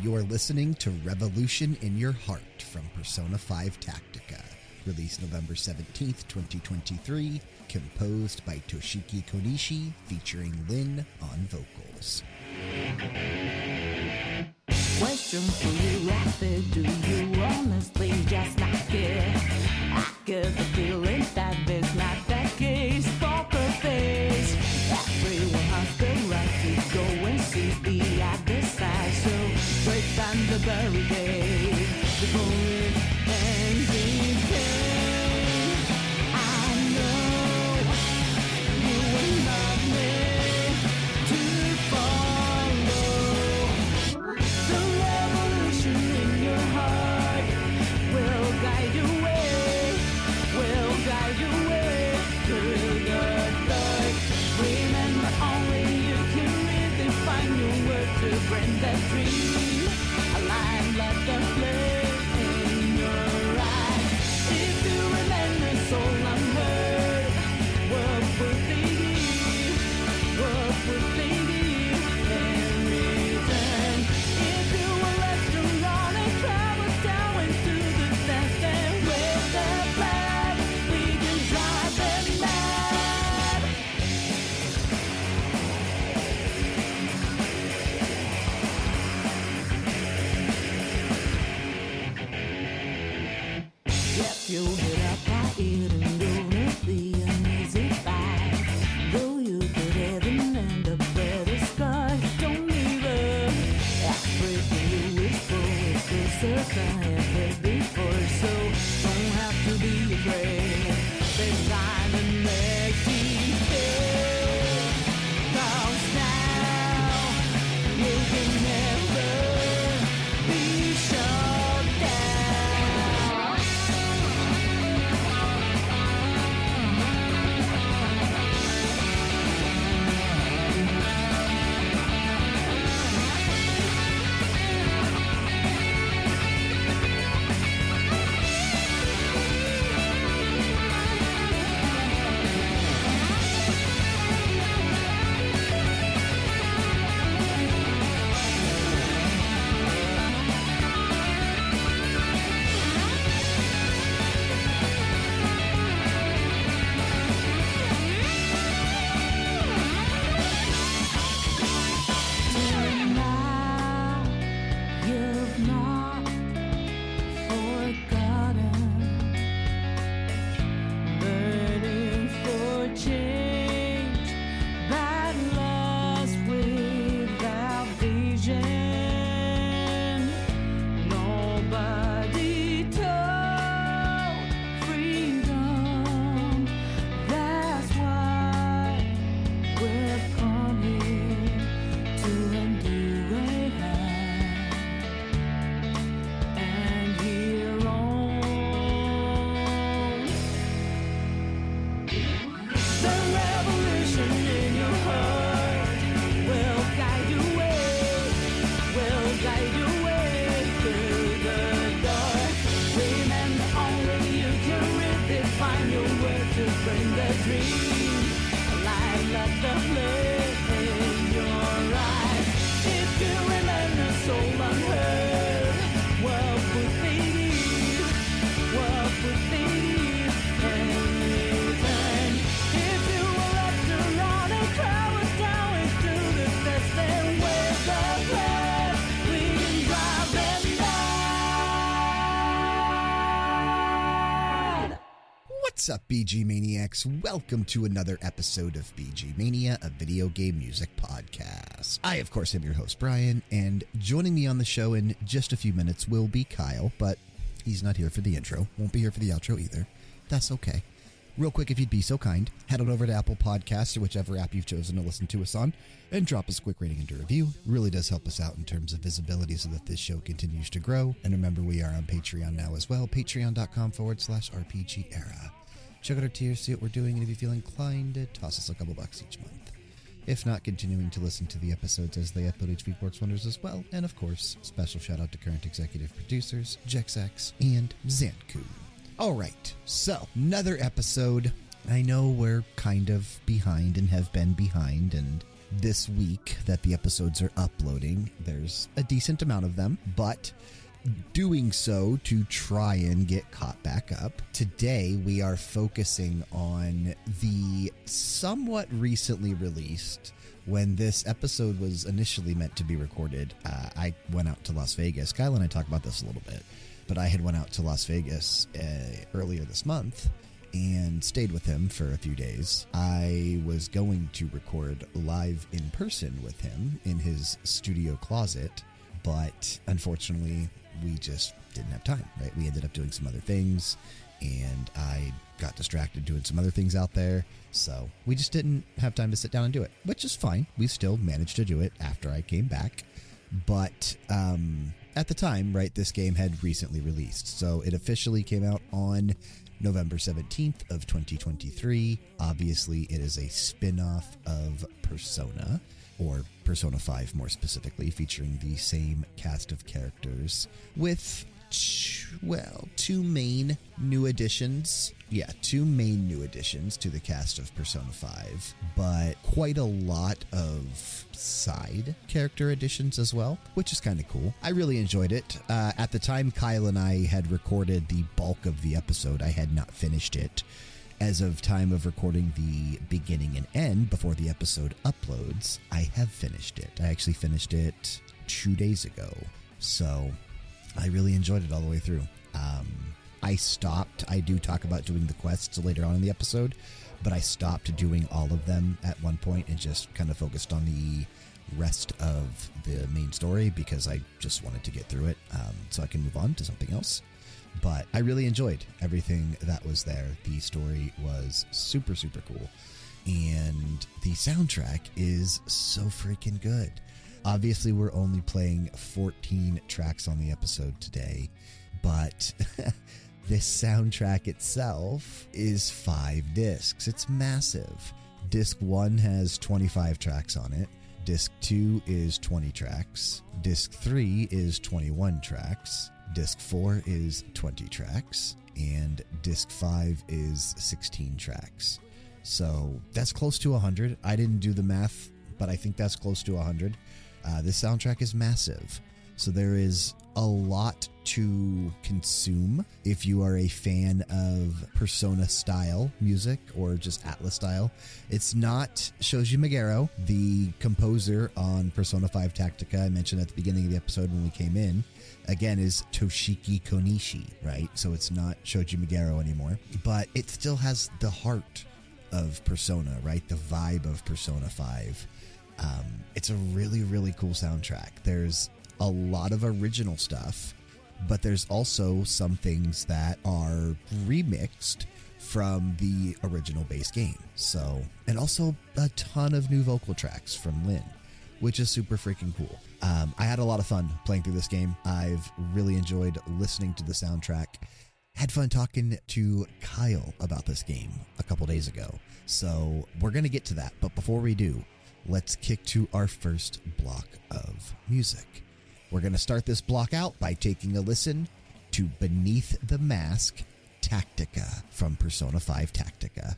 You're listening to Revolution in Your Heart from Persona 5 Tactica, released November 17th, 2023, composed by Toshiki Konishi, featuring Lyn on vocals. Question for you. Do you honestly just not care? I the barricade before dream BG Maniacs? Welcome to another episode of BG Mania, a video game music podcast. I, of course, am your host, Bryan, and joining me on the show in just a few minutes will be Kyle, but he's not here for the intro. Won't be here for the outro either. That's okay. Real quick, if you'd be so kind, head on over to Apple Podcasts or whichever app you've chosen to listen to us on and drop us a quick rating and a review. Really does help us out in terms of visibility so that this show continues to grow. And remember, we are on Patreon now as well, patreon.com forward slash RPGera. Check out our tiers, see what we're doing, and if you feel inclined, uh, toss us a couple bucks each month. If not, continuing to listen to the episodes as they upload each week works wonders as well. And of course, special shout out to current executive producers, Jexak and Xancu. All right, so another episode. I know we're kind of behind and have been behind, and this week that the episodes are uploading. There's a decent amount of them, but doing so to try and get caught back up. Today, we are focusing on the somewhat recently released. When this episode was initially meant to be recorded, uh, I went out to Las Vegas. Kyle and I talked about this a little bit, but I had went out to Las Vegas uh, earlier this month and stayed with him for a few days. I was going to record live in person with him in his studio closet, but unfortunately, we just didn't have time, right? We ended up doing some other things, and I got distracted doing some other things out there. So we just didn't have time to sit down and do it, which is fine. We still managed to do it after I came back. But um, at the time, right, this game had recently released. So it officially came out on November 17th of 2023. Obviously, it is a spin-off of Persona or Persona 5 more specifically, featuring the same cast of characters with well, two main new additions. Yeah, two main new additions to the cast of Persona 5, but quite a lot of side character additions as well, which is kind of cool. I really enjoyed it. Uh, at the time, Kyle and I had recorded the bulk of the episode, I had not finished it. As of time of recording the beginning and end before the episode uploads, I have finished it. I actually finished it two days ago. So I really enjoyed it all the way through. Um, I stopped. I do talk about doing the quests later on in the episode, but I stopped doing all of them at one point and just kind of focused on the rest of the main story because I just wanted to get through it um, so I can move on to something else. But I really enjoyed everything that was there. The story was super, super cool. And the soundtrack is so freaking good. Obviously, we're only playing 14 tracks on the episode today, but this soundtrack itself is five discs. It's massive. Disc one has 25 tracks on it. Disc 2 is 20 tracks. Disc 3 is 21 tracks. Disc 4 is 20 tracks. And Disc 5 is 16 tracks. So that's close to 100. I didn't do the math, but I think that's close to 100. Uh, this soundtrack is massive. So there is a lot to consume if you are a fan of Persona style music or just Atlus style. It's not Shoji Meguro, the composer on Persona 5 Tactica I mentioned at the beginning of the episode when we came in. Again, is Toshiki Konishi, right? So it's not Shoji Meguro anymore, but it still has the heart of Persona, right? The vibe of Persona 5. Um, it's a really, really cool soundtrack. There's a lot of original stuff, but there's also some things that are remixed from the original base game. So, and also a ton of new vocal tracks from Lyn, which is super freaking cool. Um, I had a lot of fun playing through this game. I've really enjoyed listening to the soundtrack. Had fun talking to Kyle about this game a couple days ago. So, we're going to get to that. But before we do, let's kick to our first block of music. We're going to start this block out by taking a listen to Beneath the Mask Tactica from Persona 5 Tactica.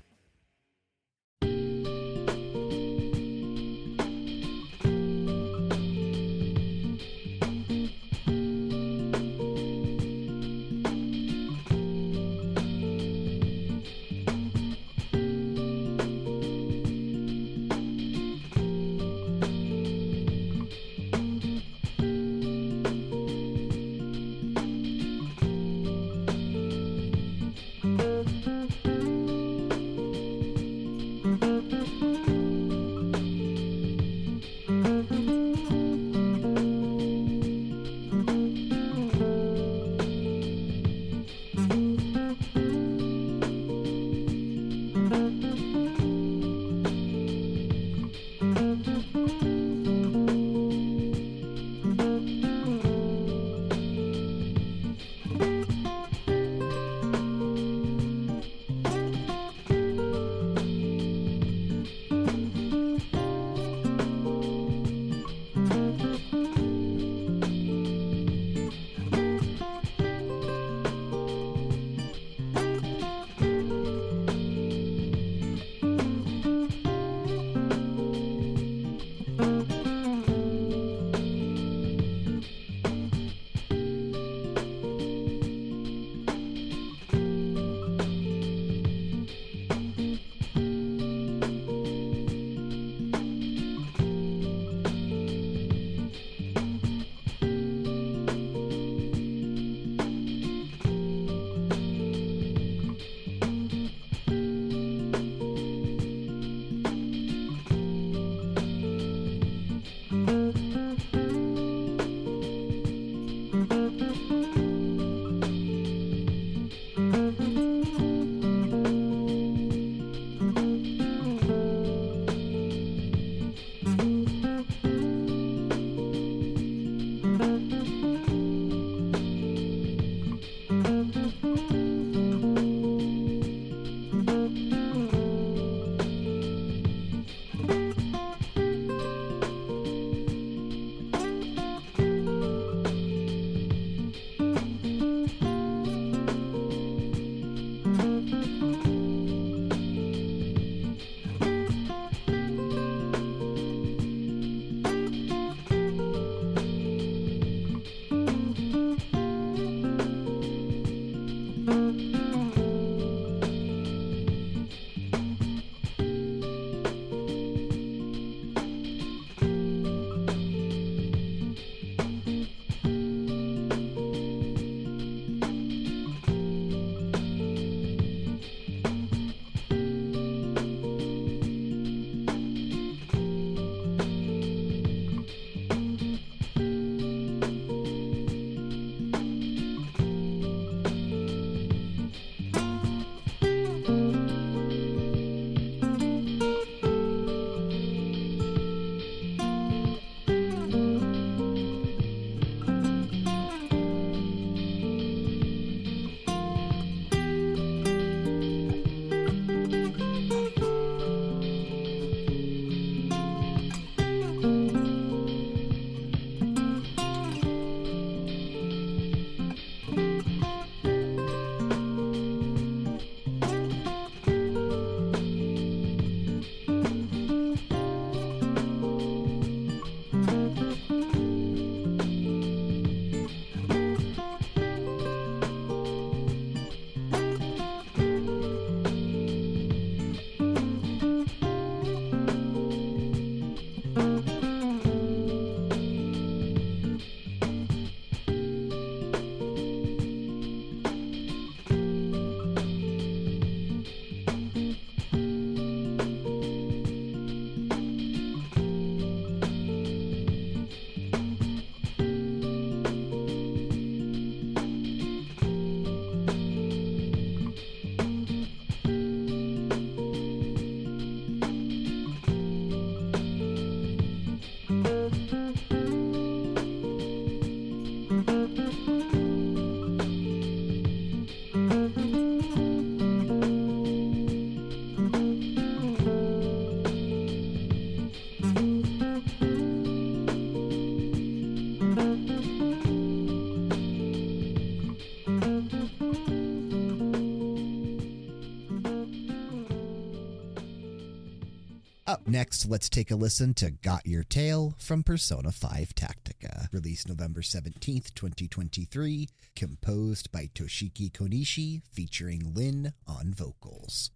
Next, let's take a listen to Got Your Tail from Persona 5 Tactica, released November 17th, 2023, composed by Toshiki Konishi, featuring Lyn on vocals.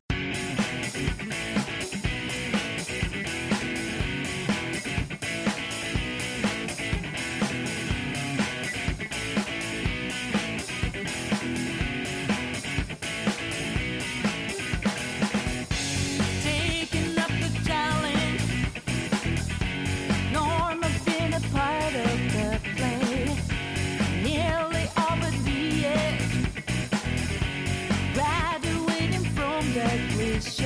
let me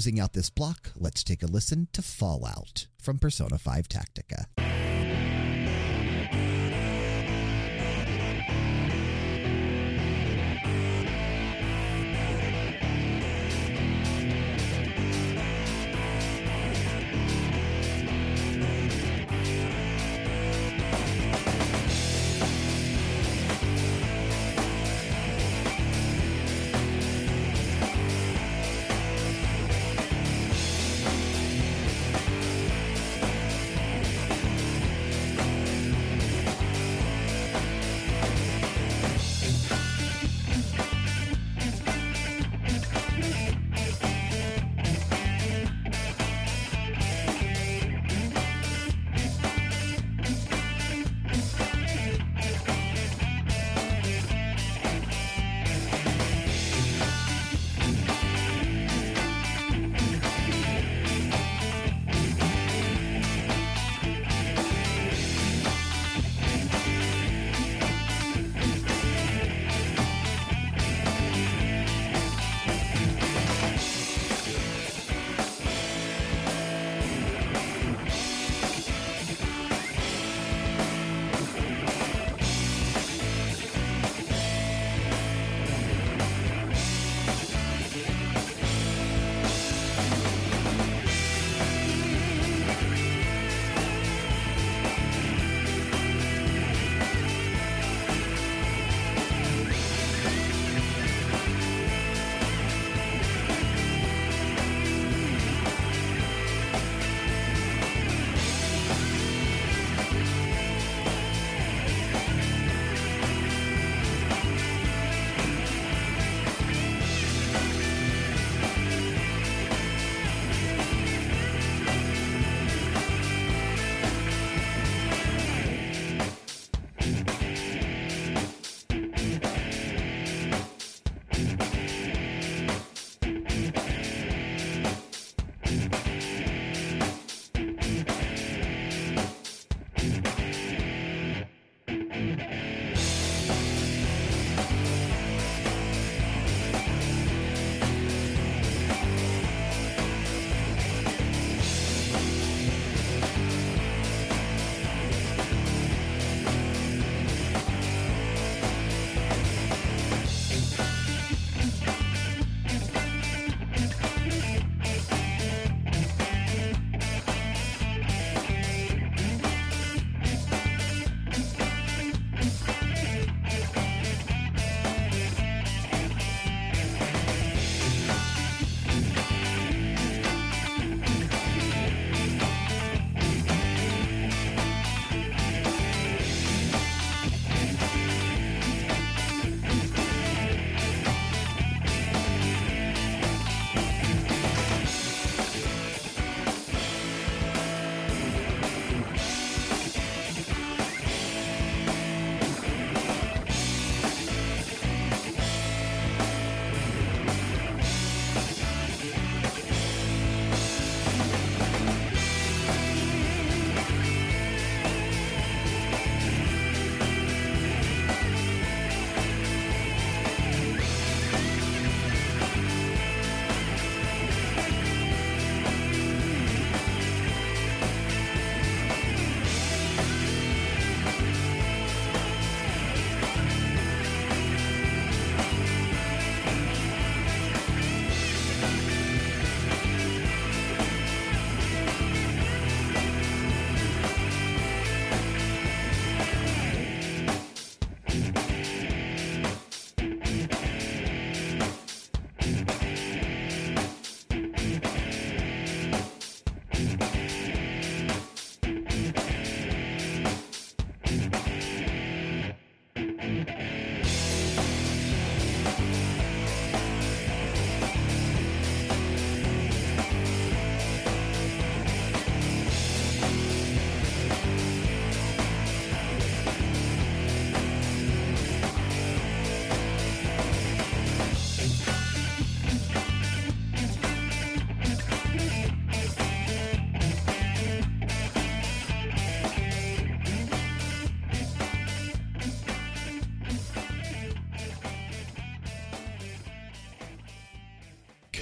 Closing out this block, let's take a listen to Fallout from Persona 5 Tactica.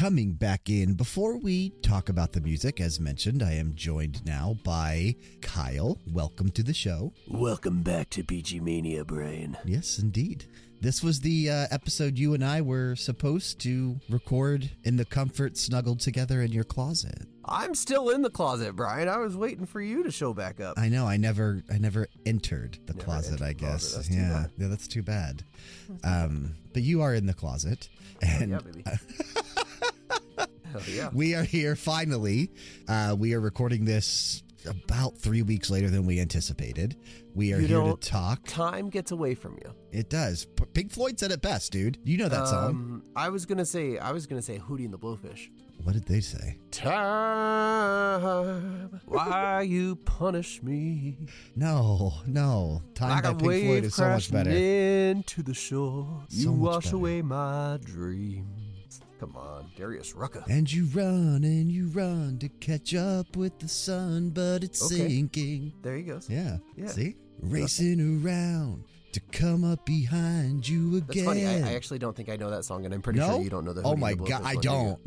Coming back in. Before we talk about the music, as mentioned, I am joined now by Kyle. Welcome to the show. Welcome back to BG Mania, Bryan. Yes, indeed. This was the uh, episode you and I were supposed to record in the comfort, snuggled together in your closet. I'm still in the closet, Bryan. I was waiting for you to show back up. I know. I never, I never entered the Never closet. entered I closet. guess. Too yeah, yeah, that's too bad. Um, but you are in the closet, and yeah, Yeah. we are here finally. Uh, we are recording this about three weeks later than we anticipated. We are You here to talk. Time gets away from you. It does. Pink Floyd said it best, dude. You know that song. Um, I was gonna say, I was gonna say Hootie and the Blowfish. What did they say? Time, why you punish me? No, no. Time like by Pink Floyd is so much better. into the shore. You wash better. away my dreams. Come on, Darius Rucker. And you run and you run to catch up with the sun, but it's Okay. sinking. There he goes. Yeah. Yeah. See? Racing around to come up behind you again. That's funny. I, I actually don't think I know that song, and I'm pretty no? sure you don't know the. Oh my god, I do you? don't.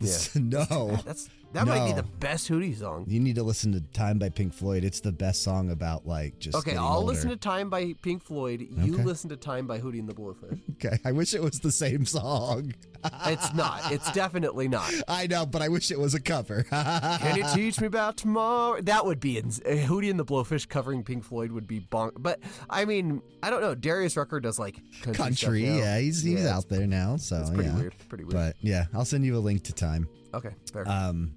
no. That's that might be the best Hootie song. You need to listen to Time by Pink Floyd. It's the best song about like just Okay, I'll older. listen to Time by Pink Floyd. You Okay. listen to Time by Hootie and the Blowfish. Okay, I wish it was the same song. It's not. It's definitely not. I know, but I wish it was a cover. Can you teach me about tomorrow? That would be ins- uh, Hootie and the Blowfish covering Pink Floyd would be bonk. But I mean, I don't know. Darius Rucker does like country, Country, yeah, he's he's Yeah, out there now, so It's pretty yeah. weird. Pretty weird. But yeah, I'll send you a link to Time. Okay, fair. Um,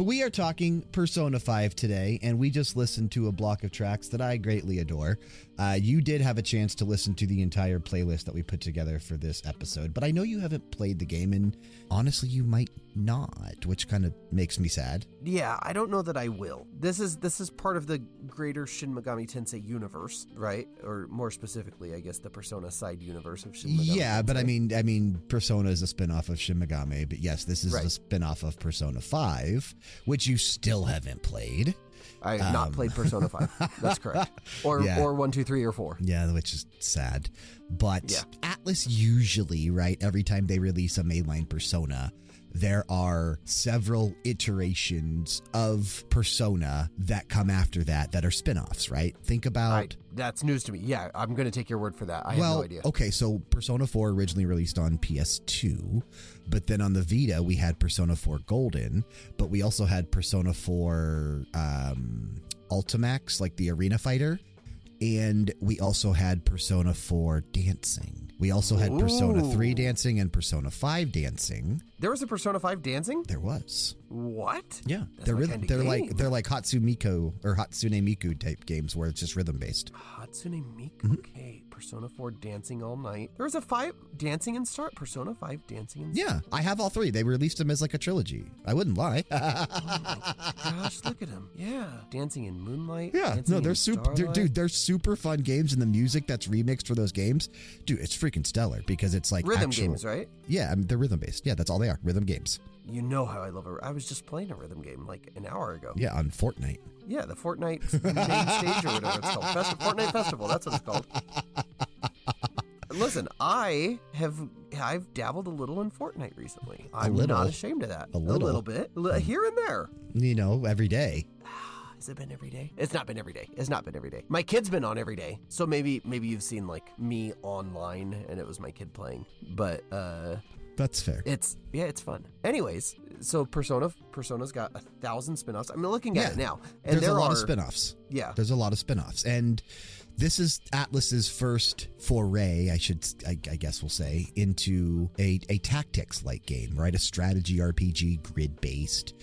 but we are talking Persona 5 today, and we just listened to a block of tracks that I greatly adore. Uh, you did have a chance to listen to the entire playlist that we put together for this episode, but I know you haven't played the game, and honestly, you might not, which kind of makes me sad. Yeah, I don't know that I will. This is this is part of the greater Shin Megami Tensei universe, right? Or more specifically, I guess the Persona side universe of Shin Megami. yeah, but I mean, I mean, Persona is a spin-off of Shin Megami, but yes, this is Right. a spin-off of Persona 5, which you still haven't played. I have not um, played Persona Five. That's correct. Or Yeah. or one, two, three, or four. Yeah, which is sad. But Yeah. Atlus usually, right, every time they release a mainline persona, there are several iterations of persona that come after that that are spin-offs, right? Think about I, that's news to me. Yeah, I'm going to take your word for that. I well, have no idea. okay, so Persona 4 originally released on PS2, but then on the Vita we had Persona 4 Golden, but we also had Persona 4 um, Ultimax, like the Arena Fighter, and we also had Persona 4 Dancing. We also had Persona 3 Dancing and Persona 5 Dancing. There was a Persona Five dancing. There was. What? Yeah, That's they're rhythm, they're like game. they're like Hatsune Miku or Hatsune Miku type games where it's just rhythm based. Hatsune Miku. Mm-hmm. Okay, Persona Four dancing all night. There was a five dancing and start. Persona Five dancing and Yeah, I have all three. They released them as like a trilogy. I wouldn't lie. Oh gosh, look at him. Yeah, dancing in moonlight. Yeah, dancing no, they're super, they're, dude. They're super fun games, and the music that's remixed for those games, dude, it's freaking stellar because it's like Rhythm actual- games, right? Yeah, I mean, they're rhythm based. Yeah, that's all they are, rhythm games. You know how I love it. I was just playing a rhythm game like an hour ago. Yeah, on Fortnite. Yeah, the Fortnite main stage or whatever it's called. Festi- Fortnite Festival, that's what it's called. Listen, I have I've dabbled a little in Fortnite recently. I'm little? not ashamed of that. A little? bit. Li- Here and there. You know, every day. Has it been every day? It's not been every day. It's not been every day. My kid's been on every day. So maybe maybe you've seen like me online and it was my kid playing. But uh That's fair. it's yeah, it's fun. Anyways, so Persona Persona's got a thousand spin-offs. I'm looking at Yeah. it now. And There's there a lot are, of spin-offs. Yeah. There's a lot of spin-offs, and this is Atlus's first foray, I should, I, I guess we'll say, into a, a tactics-like game, right? A strategy RPG, grid-based.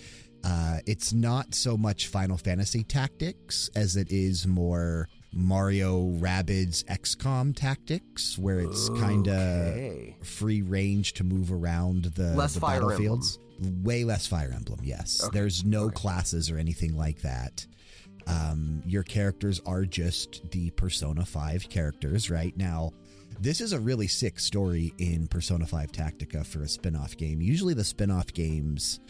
Uh, it's not so much Final Fantasy Tactics as it is more Mario Rabbids XCOM Tactics, where it's kind of Okay. free range to move around the, Less the battlefields. Way less Fire Emblem, yes. Okay, There's no okay. classes or anything like that. Um, your characters are just the Persona 5 characters, right? Now, this is a really sick story in Persona 5 Tactica for a spin off game. Usually, the spin off games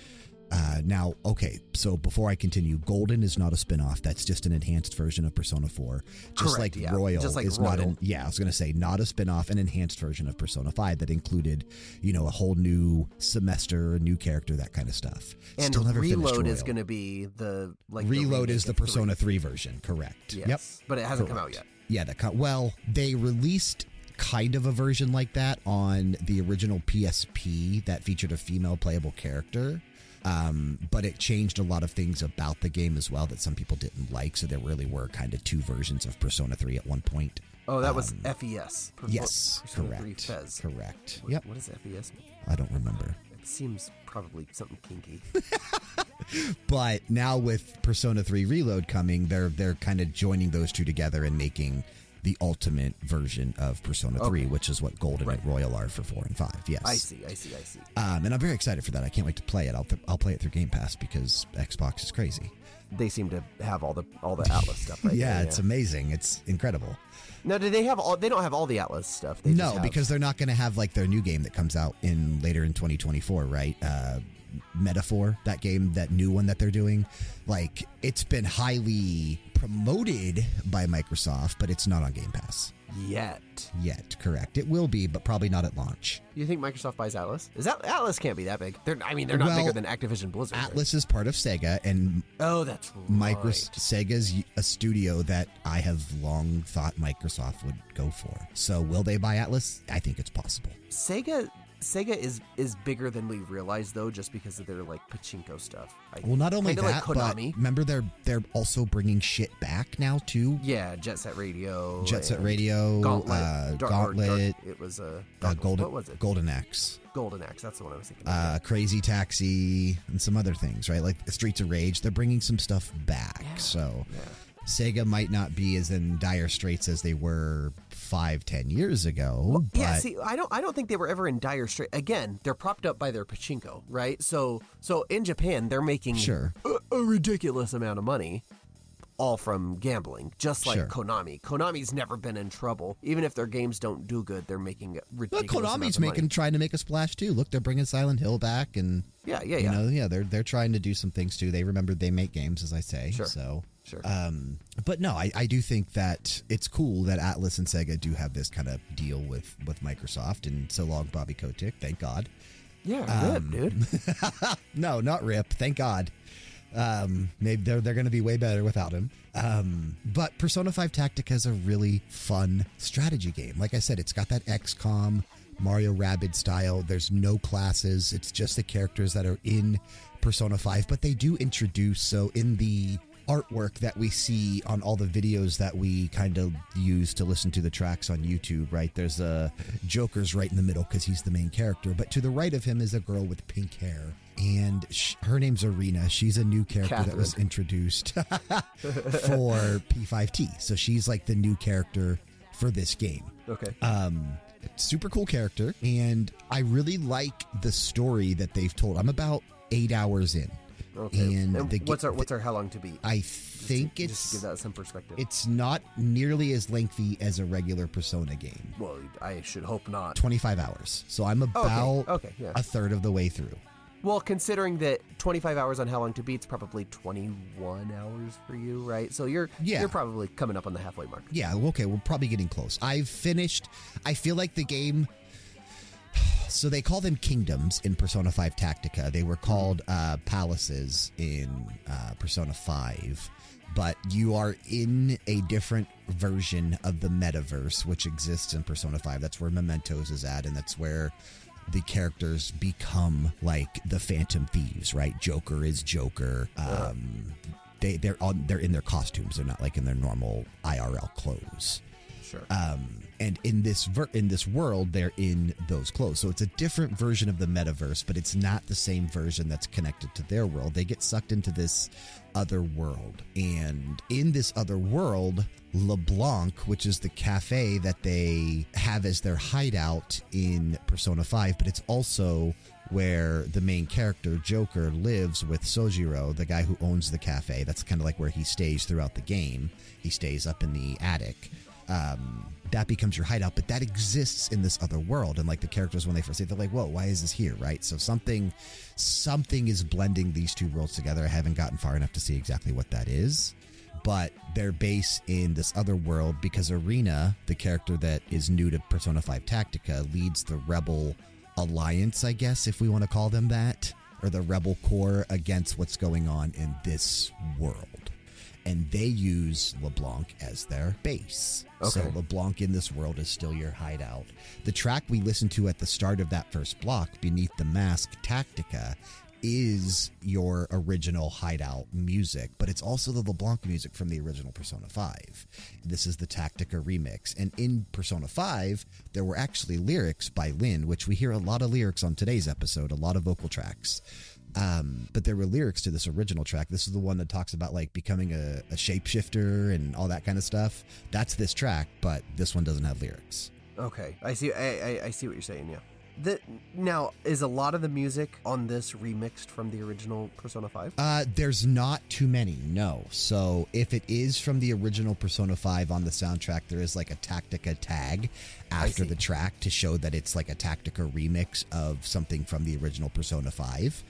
Uh, now, okay, so before I continue, Golden is not a spin-off. That's just an enhanced version of Persona 4. Just Correct, like yeah. Royal Just like is not an yeah, I was going to say not a spin-off, an enhanced version of Persona 5 that included, you know, a whole new semester, a new character, that kind of stuff. And Still never finished Reload is going to be the like Reload the is the Persona 3 version, correct. Three. Yep. But it hasn't come out yet. Yeah, that co- well, they released kind of a version like that on the original PSP that featured a female playable character. Um, but it changed a lot of things about the game as well that some people didn't like. So there really were kind of two versions of Persona 3 at one point. Oh, that was FES. Um, Yes, Persona 3 correct. FES. Correct. What- Yep. What does FES mean? I don't remember. It seems probably something kinky. But now with Persona 3 Reload coming, they're they're kind of joining those two together and making the ultimate version of Persona 3, which is what Golden Right. and Royal are for 4 and 5. Yes. I see. I see. I see. Um, and I'm very excited for that. I can't wait to play it. I'll, I'll play it through Game Pass because Xbox is crazy. They seem to have all the all the Atlus stuff, right? yeah, there, it's amazing. It's incredible. Now, do they have all? They don't have all the Atlus stuff. They no, just have, because they're not going to have like their new game that comes out in later in 2024, right? Uh, Metaphor, that game, that new one that they're doing, like it's been highly promoted by Microsoft, but it's not on Game Pass yet. yet. Correct? It will be, but probably not at launch. You think Microsoft buys Atlus? Is that Atlus can't be that big? They're. I mean, they're not Well, bigger than Activision Blizzard. right? Atlus is part of Sega, and Oh, that's right. Microsoft Sega's a studio that I have long thought Microsoft would go for. So will they buy Atlus? I think it's possible. Sega. Sega is is bigger than we realize though, just because of their like pachinko stuff. I Well, not only Kinda that, like but remember they're they're also bringing shit back now too. Yeah, Jet Set Radio. Jet Set Radio, Gauntlet. uh, Dar- or Gauntlet, Dar- it was a uh, Gauntlet. Golden What was it? Golden Axe, Golden Axe. That's the one I was thinking. uh, Crazy Taxi, and some other things, right? Like Streets of Rage. They're bringing some stuff back. Yeah, So yeah. Sega might not be as in dire straits as they were five, ten years ago. but yeah, see, I don't, I don't think they were ever in dire straits. Again, they're propped up by their pachinko, right? So, so in Japan, they're making Sure. a, a ridiculous amount of money, all from gambling, just like Sure. Konami. Konami's never been in trouble, even if their games don't do good. They're making ridiculous. amounts Konami's of money. making trying to make a splash too. Look, they're bringing Silent Hill back, and Yeah, yeah, you yeah. know, yeah, they're they're trying to do some things too. They remember they make games, as I say. Sure. So, Sure. um, but no, I, I do think that it's cool that Atlus and Sega do have this kind of deal with with Microsoft, and so long, Bobby Kotick. Thank God. yeah, um, rip, dude. No, not Rip. Thank God. Um, maybe they're they're going to be way better without him. Um, but Persona 5 Tactica is a really fun strategy game. Like I said, it's got that XCOM Mario Rabbids style. There's no classes. It's just the characters that are in Persona 5, but they do introduce so in the artwork that we see on all the videos that we kind of use to listen to the tracks on YouTube, right? There's a Joker's right in the middle because he's the main character, but to the right of him is a girl with pink hair. And sh- her name's Erina. She's a new character that was introduced for P5T. So she's like the new character for this game. Okay. Um, super cool character, and I really like the story that they've told. I'm about eight hours in, Okay. and And the what's our what's our how long to beat? I to- think just it's to give that some perspective. it's not nearly as lengthy as a regular Persona game. well, I should hope not. 25 hours. So I'm about okay, yeah. a third of the way through. Well, considering that 25 hours on How Long to Beat's probably 21 hours for you, right? So you're Yeah. you're probably coming up on the halfway mark. Yeah, okay, we're probably getting close. I've finished. I feel like the game. So they call them kingdoms in Persona 5 Tactica. They were called uh, palaces in uh, Persona 5. But you are in a different version of the metaverse, which exists in Persona 5. That's where Mementos is at, and that's where the characters become like the Phantom Thieves, right? Joker is Joker. Um, they they're on they're in their costumes. They're not like in their normal IRL clothes. Sure. Um, and in this ver- in this world, they're in those clothes. So it's a different version of the metaverse, but it's not the same version that's connected to their world. They get sucked into this other world, and in this other world, LeBlanc, which is the cafe that they have as their hideout in Persona Five, but it's also where the main character Joker lives with Sojiro, the guy who owns the cafe. That's kind of like where he stays throughout the game. He stays up in the attic. Um, that becomes your hideout, but that exists in this other world. And like the characters, when they first say, they're like, "Whoa, why is this here?" Right? So something, something is blending these two worlds together. I haven't gotten far enough to see exactly what that is, but their base in this other world because Erina, the character that is new to Persona 5 Tactica, leads the Rebel Alliance, I guess, if we want to call them that, or the Rebel Corps against what's going on in this world and they use LeBlanc as their base. So LeBlanc in this world is still your hideout. The track we listened to at the start of that first block, Beneath the Mask Tactica, is your original hideout music, but it's also the LeBlanc music from the original Persona 5. This is the Tactica remix. And in Persona 5, there were actually lyrics by Lyn, which we hear a lot of lyrics on today's episode, a lot of vocal tracks. Um, but there were lyrics to this original track. This is the one that talks about like becoming a, a shapeshifter and all that kind of stuff. That's this track, but this one doesn't have lyrics. Okay, I see. I, I, I see what you're saying. Yeah. The, now, is a lot of the music on this remixed from the original Persona 5? Uh, there's not too many, no. So if it is from the original Persona 5 on the soundtrack, there is like a Tactica tag after the track to show that it's like a Tactica remix of something from the original Persona 5.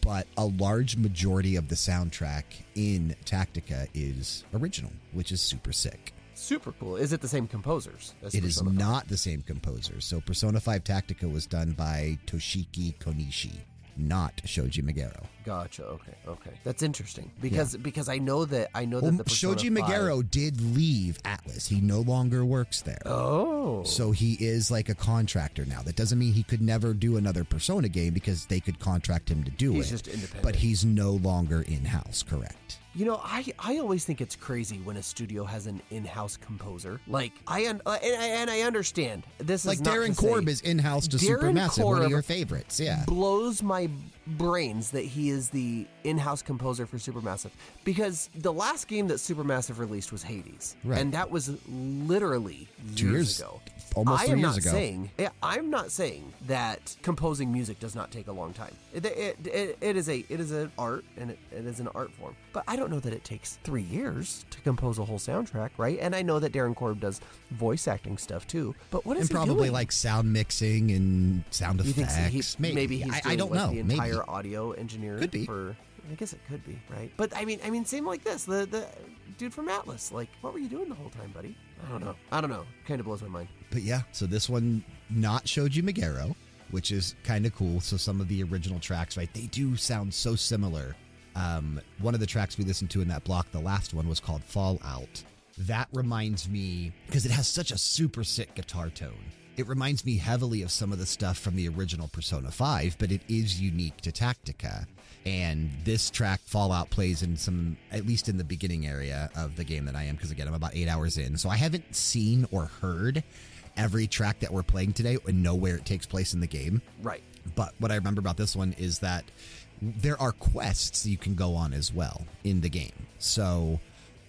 But a large majority of the soundtrack in Tactica is original, which is super sick. Super cool. Is it the same composers? It is Persona 5? not the same composers. So Persona 5 Tactica was done by Toshiki Konishi, not Shoji Meguro. Gotcha. Okay. Okay. That's interesting because because I know that I know that the Persona Shoji 5 Meguro did leave Atlus. He no longer works there. Oh. So he is like a contractor now. That doesn't mean he could never do another Persona game because they could contract him to do He's it. just independent. But he's no longer in house, correct? You know, I I always think it's crazy when a studio has an in-house composer. Like I un- uh, and, I- and I understand this Like is not Darren Korb is in house to Darren Supermassive, one of your favorites. Yeah. blows my brains that he is the in-house composer for Supermassive because the last game that Supermassive released was Hades, Right. and that was literally Two years- ago. almost I am years not ago. saying I'm not saying that composing music does not take a long time. It, it, it, it is a it is an art and it, it is an art form, but I don't know that it takes three years to compose a whole soundtrack, right? And I know that Darren Korb does voice acting stuff too, but what is and he probably doing? like sound mixing and sound You effects. he, maybe. maybe, he's I, doing I don't like know. the entire maybe. audio engineer Could be. for. I guess it could be right, but I mean, I mean, same like this. The the dude from Atlus. Like, what were you doing the whole time, buddy? I don't know. I don't know. Kind of blows my mind. But yeah, so this one not Shoji Meguro, which is kind of cool. So some of the original tracks, right, they do sound so similar. Um, one of the tracks we listened to in that block, the last one was called Fallout. That reminds me because it has such a super sick guitar tone. It reminds me heavily of some of the stuff from the original Persona 5, but it is unique to Tactica. And this track, Fallout, plays in some, at least in the beginning area of the game that I am, because again, I'm about eight hours in. So I haven't seen or heard every track that we're playing today and know where it takes place in the game. Right. But what I remember about this one is that there are quests you can go on as well in the game. So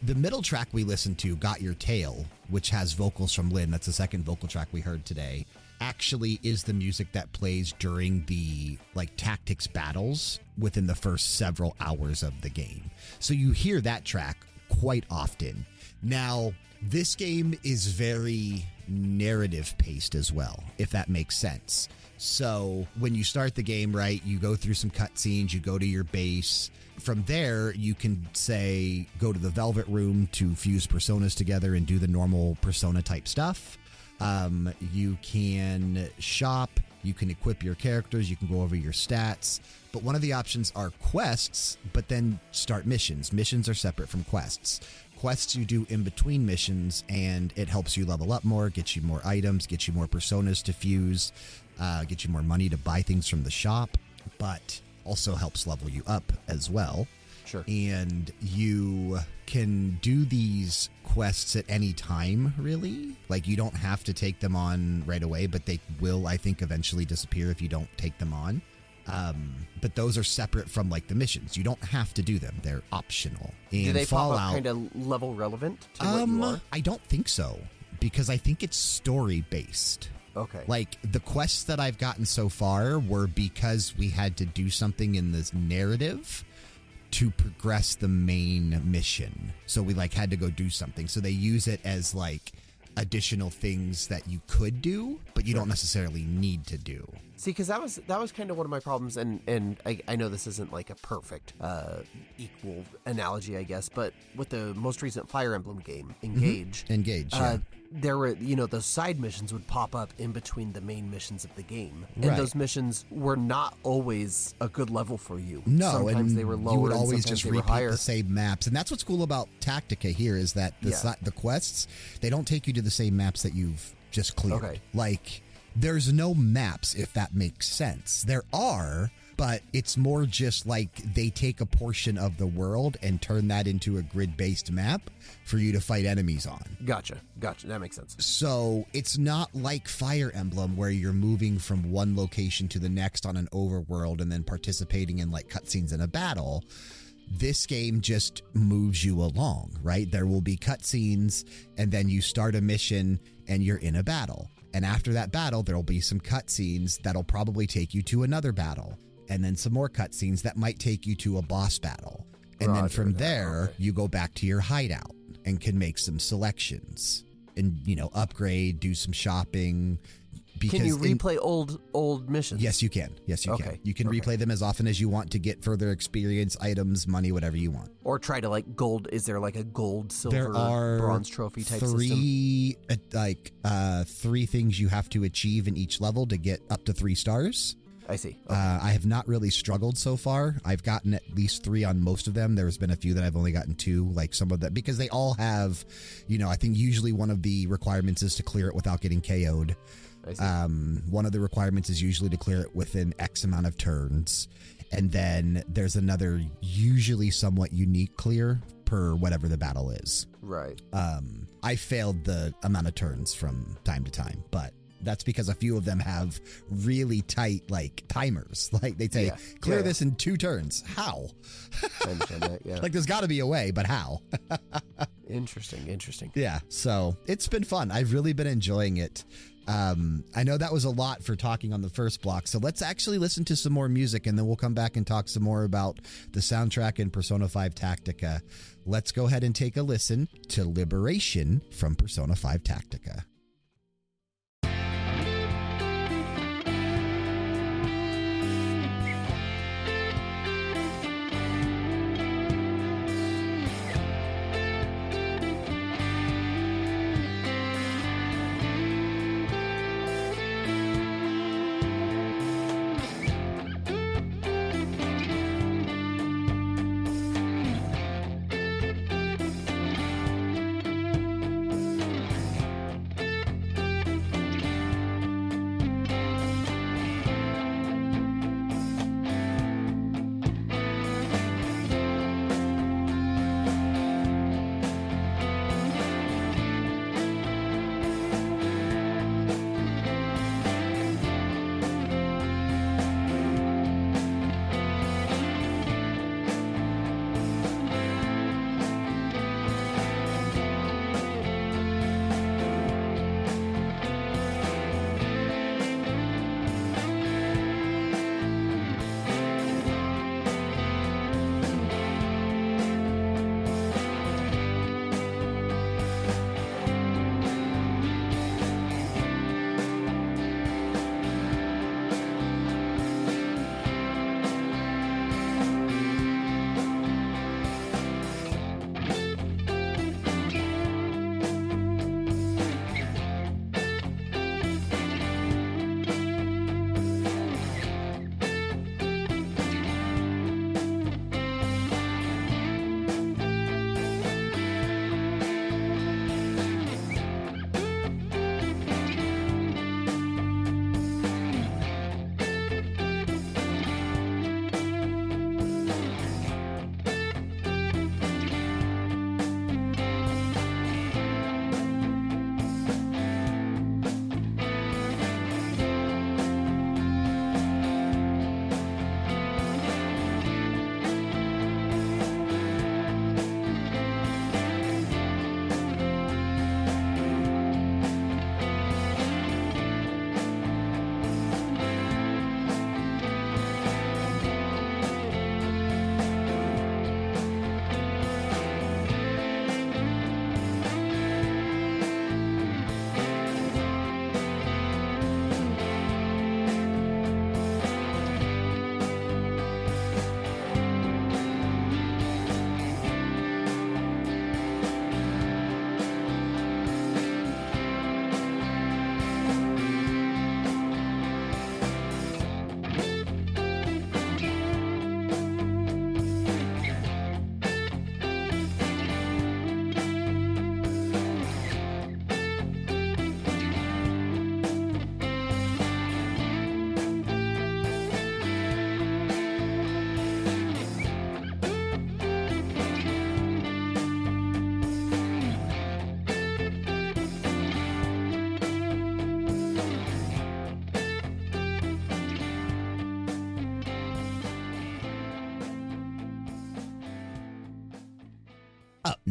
the middle track we listened to, Got Your Tail, which has vocals from Lyn, that's the second vocal track we heard today, actually is the music that plays during the like tactics battles within the first several hours of the game. So you hear that track quite often. Now, this game is very narrative paced as well, if that makes sense. So when you start the game, right, you go through some cutscenes, you go to your base. From there, you can say, go to the Velvet Room to fuse personas together and do the normal persona type stuff. Um, you can shop, you can equip your characters, you can go over your stats. But one of the options are quests, but then start missions. Missions are separate from quests. Quests you do in between missions, and it helps you level up more, gets you more items, gets you more personas to fuse, uh, get you more money to buy things from the shop, but also helps level you up as well. Sure. and you can do these quests at any time really. Like you don't have to take them on right away but they will i think eventually disappear if you don't take them on. Um, but those are separate from like the missions. You don't have to do them. They're optional. And Do they fallout kind of level relevant to what um you are? i don't think so because i think it's story based Okay. like the quests that I've gotten so far were because we had to do something in this narrative to progress the main mission. So we like had to go do something. So they use it as like additional things that you could do, but you don't necessarily need to do. See, because that was that was kind of one of my problems, and and I, I know this isn't like a perfect uh, equal analogy, I guess, but with the most recent Fire Emblem game, Engage, Engage. uh, yeah. There were you know those side missions would pop up in between the main missions of the game, and Right. those missions were not always a good level for you. No, sometimes and they were lower. you would always just repeat the same maps, and that's what's cool about Tactica here is that the Yeah. si- the quests they don't take you to the same maps that you've just cleared. Okay. Like there's no maps if that makes sense. There are, but it's more just like they take a portion of the world and turn that into a grid-based map for you to fight enemies on. Gotcha, gotcha. That makes sense. So it's not like Fire Emblem where you're moving from one location to the next on an overworld and then participating in like cutscenes in a battle. This game just moves you along, right? There will be cutscenes and then you start a mission and you're in a battle. And after that battle, there will be some cutscenes that'll probably take you to another battle. And then some more cutscenes that might take you to a boss battle. And then from that, there, okay. you go back to your hideout and can make some selections and you know upgrade, do some shopping. Because Can you in- replay old old missions? yes, you can. Yes, you can. You can okay. replay them as often as you want to get further experience, items, money, whatever you want. Or try to like gold. Is there like a gold, silver, there are bronze trophy type system? three uh, like uh, three things you have to achieve in each level to get up to three stars. I see. Uh, I have not really struggled so far. I've gotten at least three on most of them. There's been a few that I've only gotten two, like some of them, because they all have, you know, I think usually one of the requirements is to clear it without getting KO'd. I see. Um, one of the requirements is usually to clear it within X amount of turns. And then there's another, usually somewhat unique clear per whatever the battle is. right. Um, I failed the amount of turns from time to time, but that's because a few of them have really tight like timers. Like they say, Yeah. clear Yeah, yeah. this in two turns. How? That. Like there's got to be a way, but how? interesting. Interesting. yeah. So it's been fun. I've really been enjoying it. Um, I know that was a lot for talking on the first block, so let's actually listen to some more music, and then we'll come back and talk some more about the soundtrack in Persona 5 Tactica. Let's go ahead and take a listen to Liberation from Persona 5 Tactica.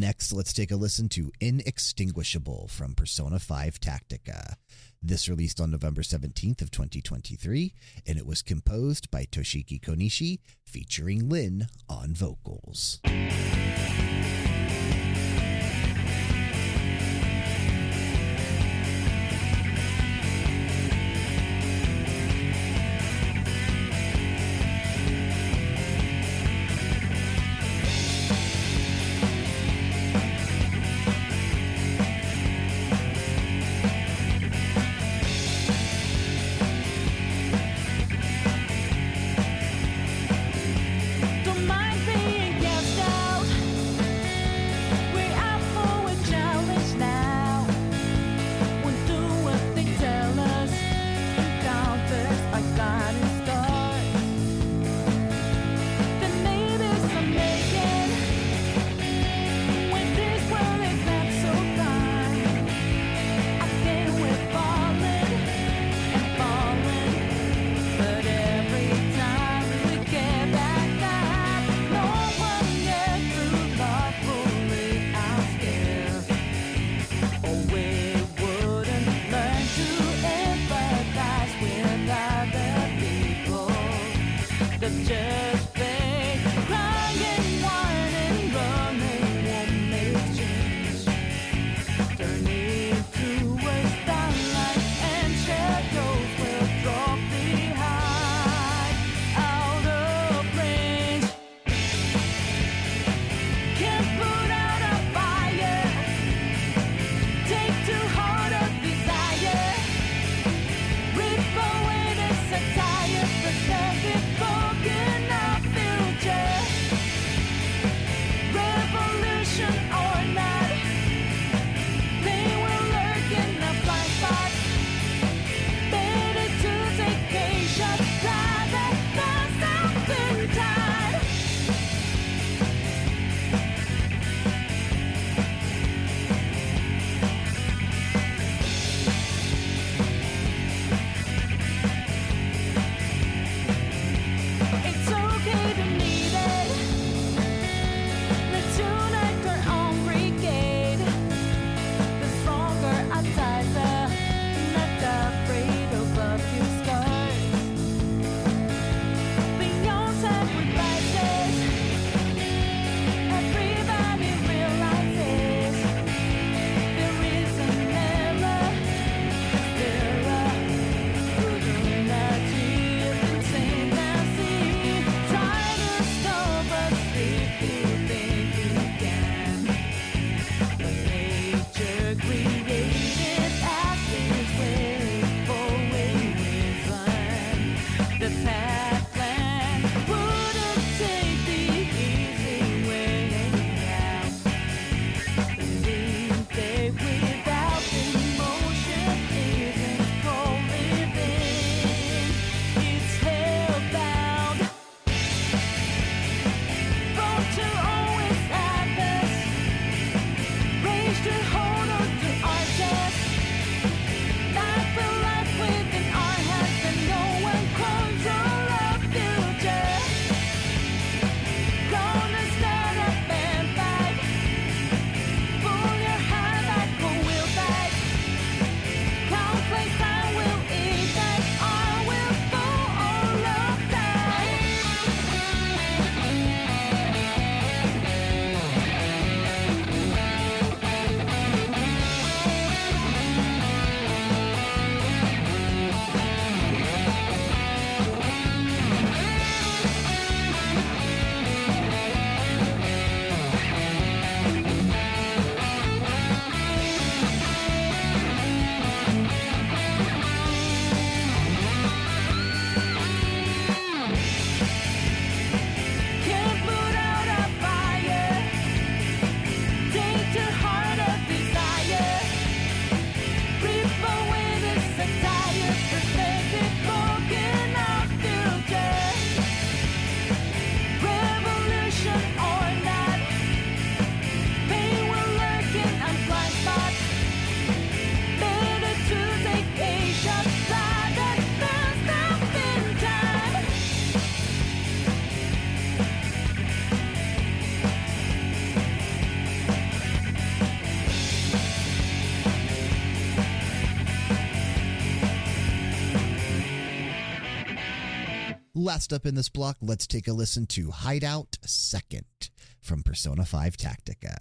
Next, let's take a listen to Inextinguishable from Persona 5 Tactica. This released on November 17th of 2023, and it was composed by Toshiki Konishi, featuring Lyn on vocals. Last up in this block, let's take a listen to Hideout Second from Persona 5 Tactica.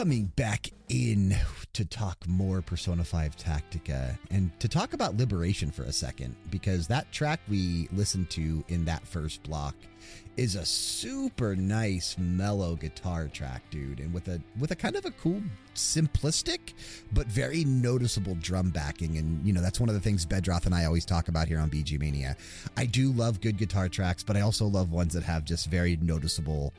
Coming back in to talk more Persona 5 Tactica and to talk about Liberation for a second because that track we listened to in that first block is a super nice mellow guitar track, dude, and with a with a kind of a cool simplistic but very noticeable drum backing and you know that's one of the things Bedroth and I always talk about here on BG Mania. I do love good guitar tracks, but I also love ones that have just very noticeable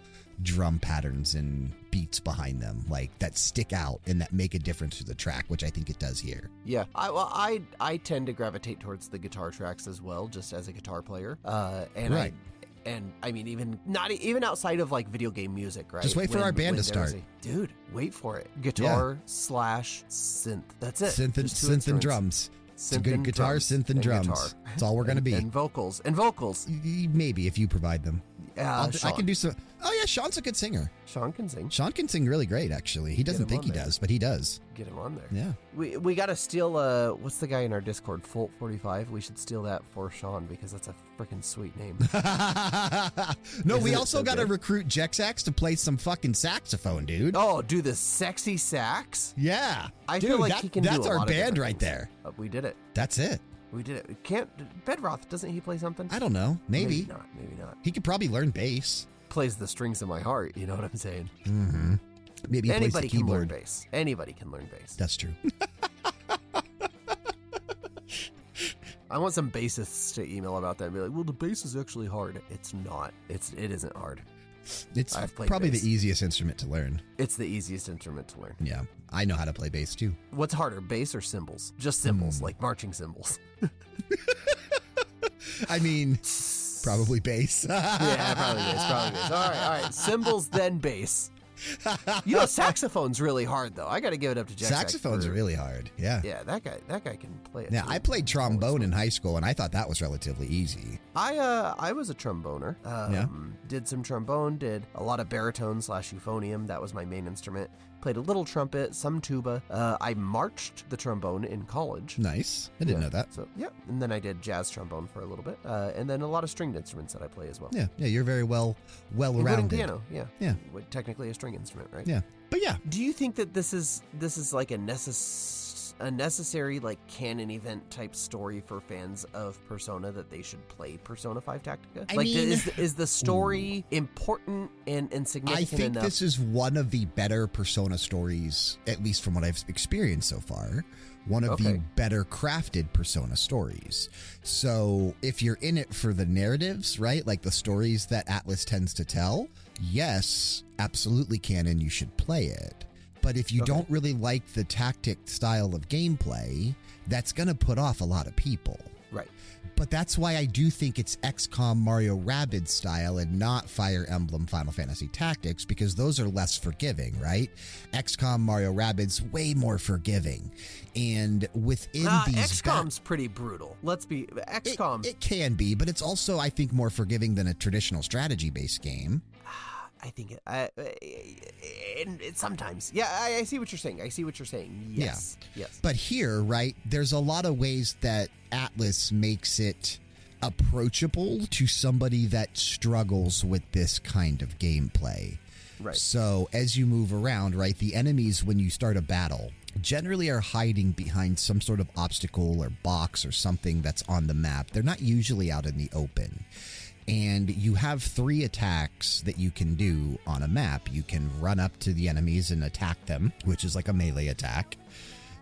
drum patterns and beats behind them like that stick out and that make a difference to the track which i think it does here Yeah, I well, I I tend to gravitate towards the guitar tracks as well, just as a guitar player. Uh, and Right. I, and I mean, even not even outside of like video game music, right? Just wait for our band to start. a- dude, wait for it. Guitar slash synth. That's it. synth and, synth and drums it's a good guitar drums synth and, drums guitar. that's all we're gonna And- be And vocals and vocals. Maybe if you provide them Uh, i can do some oh yeah sean's a good singer Sean can sing. sean can sing really great actually he doesn't think he there. does but he does Get him on there. yeah We we got to steal. Uh, what's the guy in our Discord? Folt forty five. We should steal that for Sean because that's a freaking sweet name. no, Isn't we also so got to good? recruit Jexak to play some fucking saxophone, dude. oh, do the sexy sax. Yeah. I dude, feel like that- he can do That's a our band right there. Uh, we did it. That's it. We did it. We can't. Bedroth doesn't he play something? I don't know. Maybe. not. Maybe not. He could probably learn bass. Plays the strings of my heart. You know what I'm saying? Mm-hmm. Maybe Anybody can learn bass. Anybody can learn bass. That's true. I want some bassists to email about that and be like, "Well, the bass is actually hard." It's not. It's it isn't hard. It's probably bass. the easiest instrument to learn. It's the easiest instrument to learn. Yeah. I know how to play bass too. What's harder, bass or cymbals? Just cymbals, Hmm. like marching cymbals. I mean, probably bass. yeah, probably bass. Probably bass. All right, all right. Cymbals, then bass. You know, saxophone's really hard though. I got to give it up to Jack. Saxophones really hard. Yeah. Yeah, that guy. That guy can play it. Now, too. I played trombone in high school, and I thought that was relatively easy. I uh I was a tromboner. Um, Yeah. Did some trombone. Did a lot of baritone slash euphonium. That was my main instrument. Played a little trumpet, some tuba. Uh, I marched the trombone in college. Nice. I didn't Yeah. know that. So yeah, and then I did jazz trombone for a little bit, uh, and then a lot of stringed instruments that I play as well. Yeah. Yeah. You're very well, well rounded. piano. Yeah. Yeah. Technically a string instrument, right? Yeah. But yeah, Do you think that this is this is like a necess- a necessary like canon event type story for fans of Persona that they should play Persona 5 Tactica? I like mean- is is the story important and, and I think enough? this is one of the better Persona stories, at least from what I've experienced so far. One of the better crafted Persona stories. So, if you're in it for the narratives, right? Like the stories that Atlus tends to tell, yes, absolutely canon, you should play it. But if you Okay. don't really like the tactic style of gameplay, that's going to put off a lot of people. right. But that's why I do think it's XCOM Mario Rabbids style and not Fire Emblem Final Fantasy Tactics because those are less forgiving, right? XCOM Mario Rabbids way more forgiving. And within Uh, these ba- XCOM's pretty brutal. Let's be it, XCOM. it can be, but it's also I think more forgiving than a traditional strategy-based game. I think it, I, and it, sometimes. Yeah, I, I see what you're saying. I see what you're saying. Yes. Yes. But here, right, there's a lot of ways that Atlus makes it approachable to somebody that struggles with this kind of gameplay. Right. So as you move around, right, the enemies, when you start a battle, generally are hiding behind some sort of obstacle or box or something that's on the map. They're not usually out in the open. And you have three attacks that you can do on a map. You can run up to the enemies and attack them, which is like a melee attack.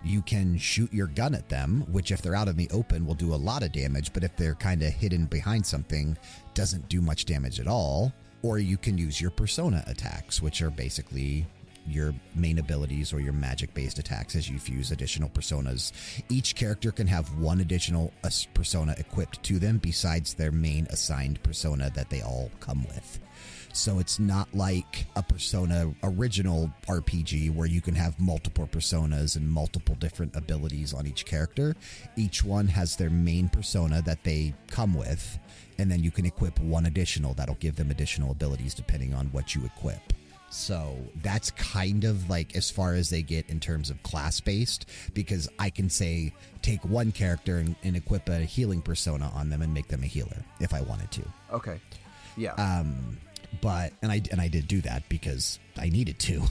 You can shoot your gun at them, which, if they're out in the open, will do a lot of damage, but if they're kind of hidden behind something, doesn't do much damage at all. Or you can use your persona attacks, which are basically your main abilities or your magic based attacks as you fuse additional personas. Each character can have one additional uh, persona equipped to them besides their main assigned persona that they all come with. So it's not like a Persona original RPG where you can have multiple personas and multiple different abilities on each character. Each one has their main persona that they come with, and then you can equip one additional that'll give them additional abilities depending on what you equip. So that's kind of like as far as they get in terms of class based, because I can say take one character and, and equip a healing persona on them and make them a healer if I wanted to. okay. Yeah. Um, but and I and I did do that because I needed to.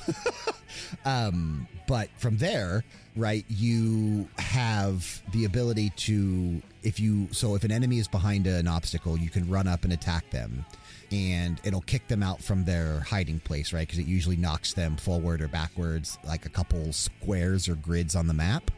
um, but from there, right, you have the ability to if you so if an enemy is behind an obstacle, you can run up and attack them. And it'll kick them out from their hiding place, right? Because it usually knocks them forward or backwards, like a couple squares or grids on the map.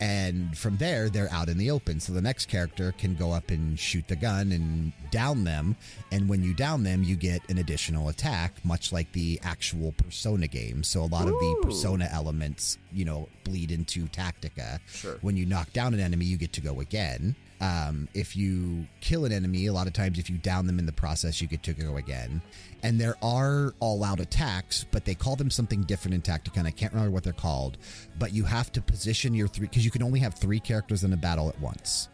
And from there, they're out in the open. So the next character can go up and shoot the gun and down them. And when you down them, you get an additional attack, much like the actual Persona game. So a lot of the Persona elements, you know, bleed into Tactica. Sure. When you knock down an enemy, you get to go again. Um, if you kill an enemy, a lot of times if you down them in the process, you get to go again. And there are all out attacks, but they call them something different in Tactica. I can't remember what they're called. But you have to position your three, because you can only have three characters in a battle at once.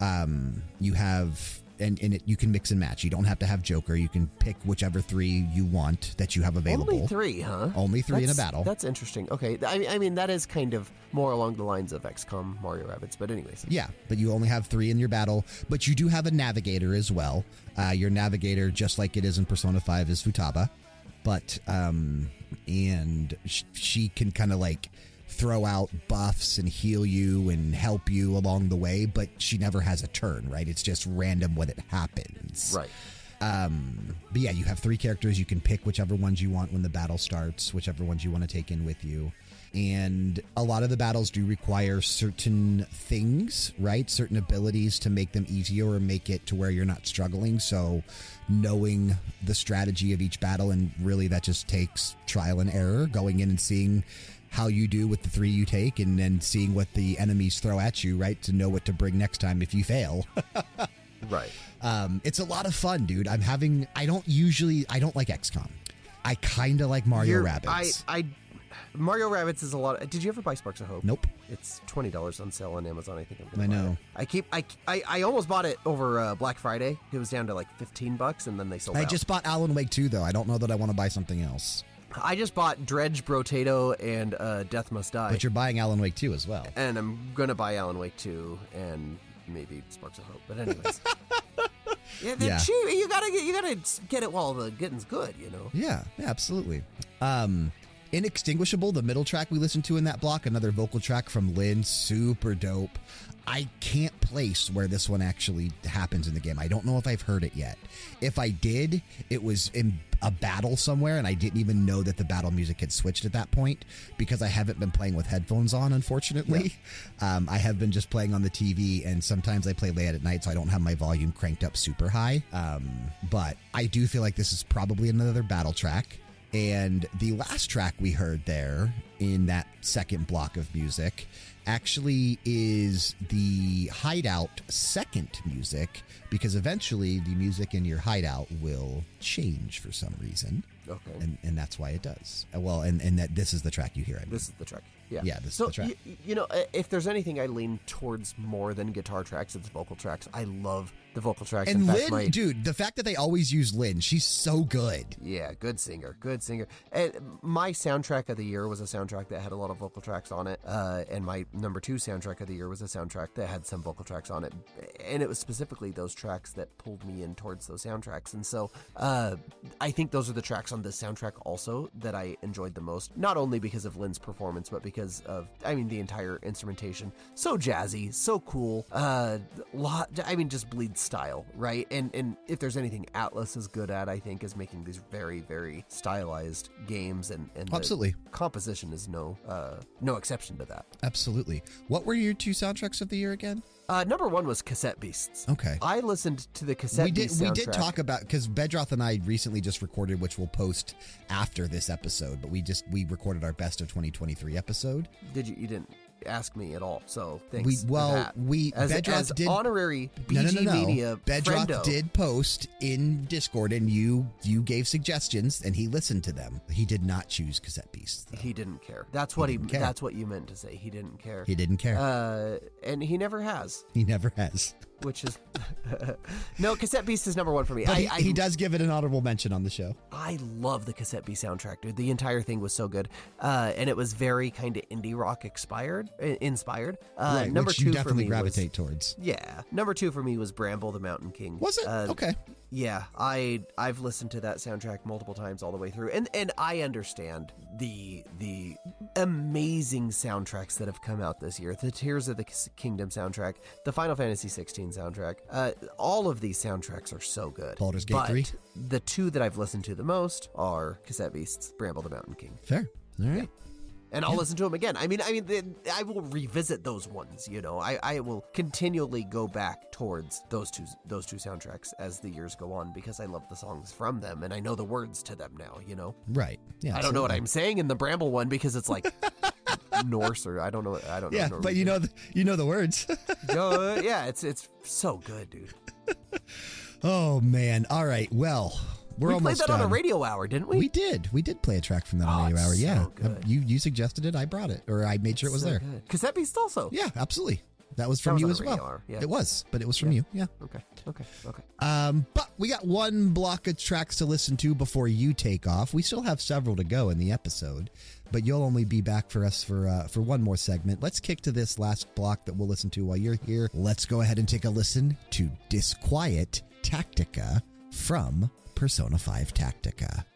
Um, you have, and, and it, you can mix and match. You don't have to have Joker. You can pick whichever three you want that you have available. Only three, huh? Only three in a battle. That's interesting. Okay, I, I mean that is kind of more along the lines of XCOM Mario Rabbids, but anyways. Yeah, but you only have three in your battle. But you do have a navigator as well. Uh, your navigator, just like it is in Persona 5, is Futaba. But, um, and sh- she can kind of like throw out buffs and heal you and help you along the way, but she never has a turn, right? It's just random when it happens. Right. Um, but yeah, you have three characters. You can pick whichever ones you want when the battle starts, whichever ones you want to take in with you. And a lot of the battles do require certain things, right? Certain abilities to make them easier or make it to where you're not struggling. So, knowing the strategy of each battle, and really that just takes trial and error, going in and seeing how you do with the three you take, and then seeing what the enemies throw at you, right? To know what to bring next time if you fail. Right. Um, it's a lot of fun, dude. I'm having. I don't usually. I don't like XCOM. I kind of like Mario You're- Rabbids. I, I, Mario Rabbids is a lot. Of, Did you ever buy Sparks of Hope? nope. It's twenty dollars on sale on Amazon. I think I'm gonna buy know. it. I keep. I, I, I almost bought it over uh, Black Friday. It was down to like fifteen bucks, and then they sold I out. just bought Alan Wake 2, though. I don't know that I want to buy something else. I just bought Dredge, Brotato, and uh, Death Must Die, But you're buying Alan Wake 2 as well. and I'm gonna buy Alan Wake two and maybe Sparks of Hope. But anyways. Yeah, they're Yeah. cheap. You gotta get you gotta get it while the getting's good, you know. Yeah, yeah, absolutely. Um, Inextinguishable, the middle track we listened to in that block, another vocal track from Lyn, super dope. I can't place where this one actually happens in the game. I don't know if I've heard it yet. If I did, it was in a battle somewhere, and I didn't even know that the battle music had switched at that point because I haven't been playing with headphones on, unfortunately. Um, I have been just playing on the TV, and sometimes I play late at night, so I don't have my volume cranked up super high. Um, but I do feel like this is probably another battle track. And the last track we heard there in that second block of music actually is the hideout second music because eventually the music in your hideout will change for some reason. Okay. And, and that's why it does. Uh, Well, and, and that this is the track you hear. I mean. This is the track. Yeah. Yeah, this is so the track. y- you know, uh, if there's anything I lean towards more than guitar tracks, it's vocal tracks. I love the vocal tracks. And fact, Lyn, my- dude, the fact that they always use Lyn, she's so good. Yeah, good singer, good singer. And my soundtrack of the year was a soundtrack that had a lot of vocal tracks on it. Uh, and my number two soundtrack of the year was a soundtrack that had some vocal tracks on it. And it was specifically those tracks that pulled me in towards those soundtracks. And so uh, I think those are the tracks on this soundtrack also that I enjoyed the most. Not only because of Lyn's performance, but because of, I mean, the entire instrumentation. So jazzy, so cool. Uh, lot, I mean, just bleed style, right? And and if there's anything Atlus is good at, I think, is making these very very stylized games, and and Absolutely. composition is no uh, no exception to that. Absolutely. What were your two soundtracks of the year again? Uh, number one was Cassette Beasts. Okay. I listened to the Cassette we did Beasts we did talk about because Bedroth and I recently just recorded, which we'll post after this episode. But we just we recorded our best of 2023 episode. Did you? You didn't ask me at all. So thanks. We well we as, Bedroth as did honorary BG no no no. Media Bedroth friendo. did post in Discord, and you you gave suggestions, and he listened to them. He did not choose Cassette Beasts. Though. He didn't care. That's what he. didn't. That's what you meant to say. He didn't care. He didn't care. Uh, and he never has, he never has. Which is no. Cassette Beast is number one for me. I, he, I, he does give it an honorable mention on the show. I love the Cassette Beast soundtrack, dude. The entire thing was so good, uh, and it was very kind of indie rock expired, inspired. Uh, right, number which two you for definitely me gravitate Was, towards. yeah, number two for me was Bramble the Mountain King. Was it Uh, okay? Yeah, I I've listened to that soundtrack multiple times all the way through, and and I understand the the amazing soundtracks that have come out this year. The Tears of the Kingdom soundtrack, the Final Fantasy 16 soundtrack. Uh, all of these soundtracks are so good. Baldur's Gate but 3? The two that I've listened to the most are Cassette Beasts, Bramble the Mountain King, Fair. All right. And I'll listen to them again. I mean, I mean, I will revisit those ones. You know, I, I will continually go back towards those two those two soundtracks as the years go on because I love the songs from them and I know the words to them now. You know. Right. Yeah. I don't know what. I'm saying in the Bramble one because it's like Norse or I don't know. I don't know. Yeah, but you know the, you know the words. know. yeah, it's it's so good, dude. oh man. All right. Well, we're we almost played that done. on a radio hour, didn't we? We did. We did play a track from that on Oh, Radio Hour. Yeah. good. You you suggested it. I brought it, or I made sure it was So there. good. Cassette Beast also. Yeah, absolutely. That was from was you as well. Yeah. It was, but it was from you. Yeah. Okay. Okay. Okay. Um, but we got one block of tracks to listen to before you take off. We still have several to go in the episode, but you'll only be back for us for uh, for one more segment. Let's kick to this last block that we'll listen to while you're here. Let's go ahead and take a listen to Disquiet Tactica from Persona 5 Tactica.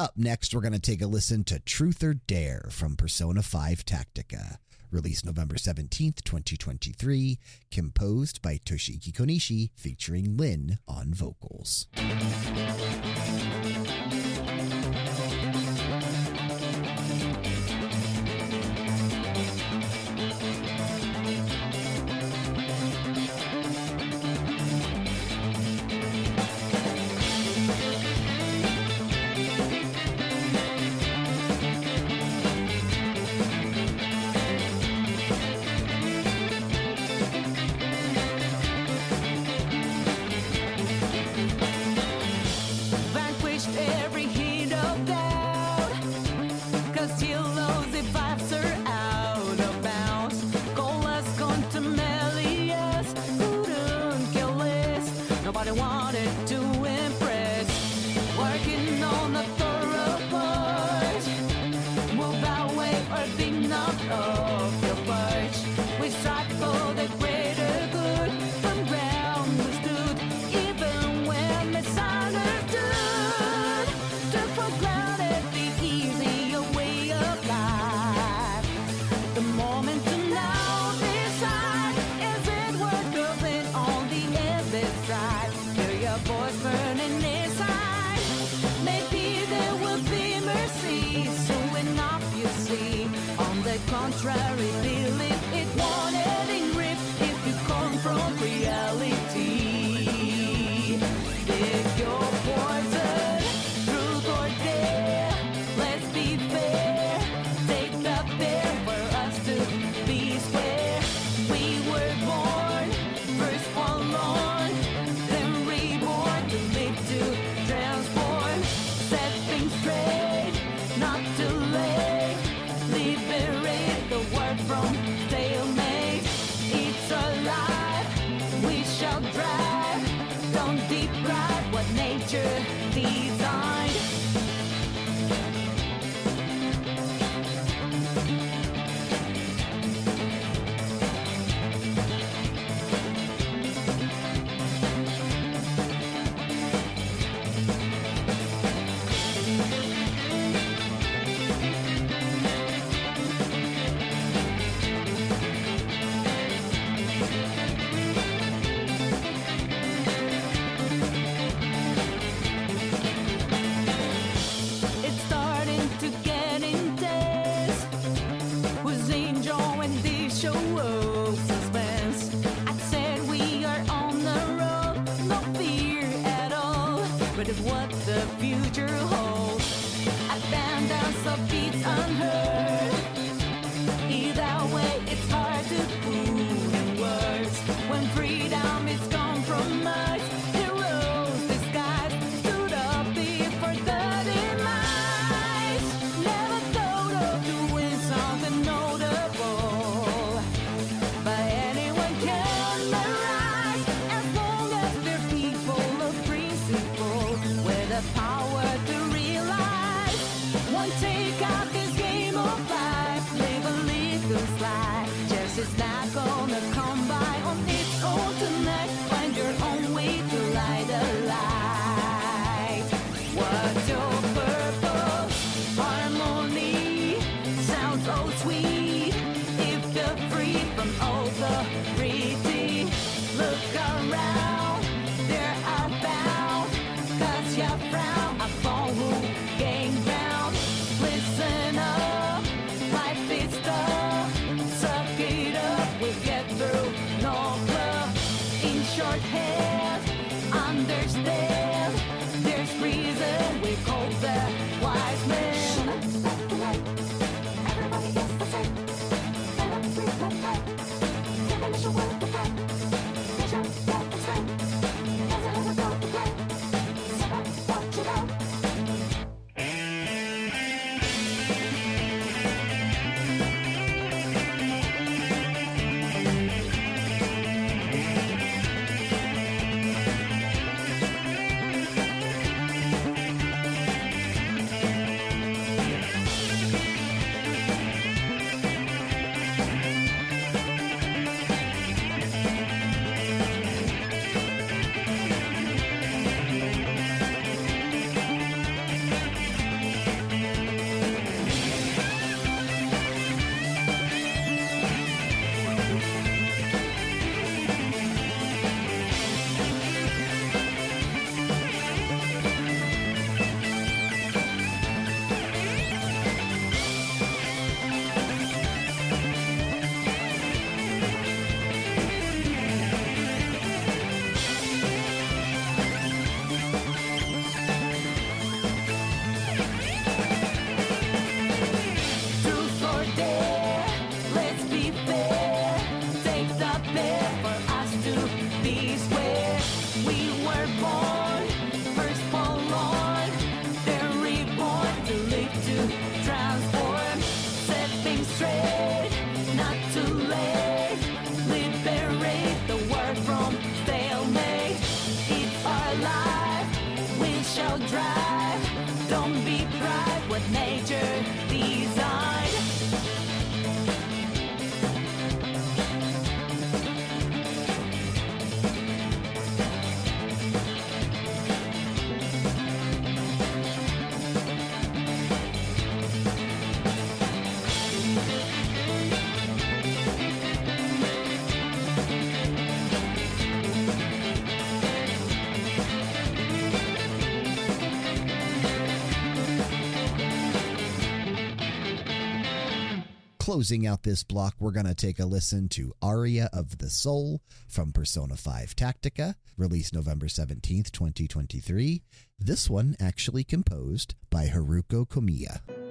Up next, we're going to take a listen to Truth or Dare from Persona 5 Tactica. Released November 17th, 2023, composed by Toshiki Konishi, featuring Lyn on vocals. Closing out this block, we're going to take a listen to Aria of the Soul from Persona 5 Tactica, released November 17th, 2023. This one actually composed by Haruko Komiya.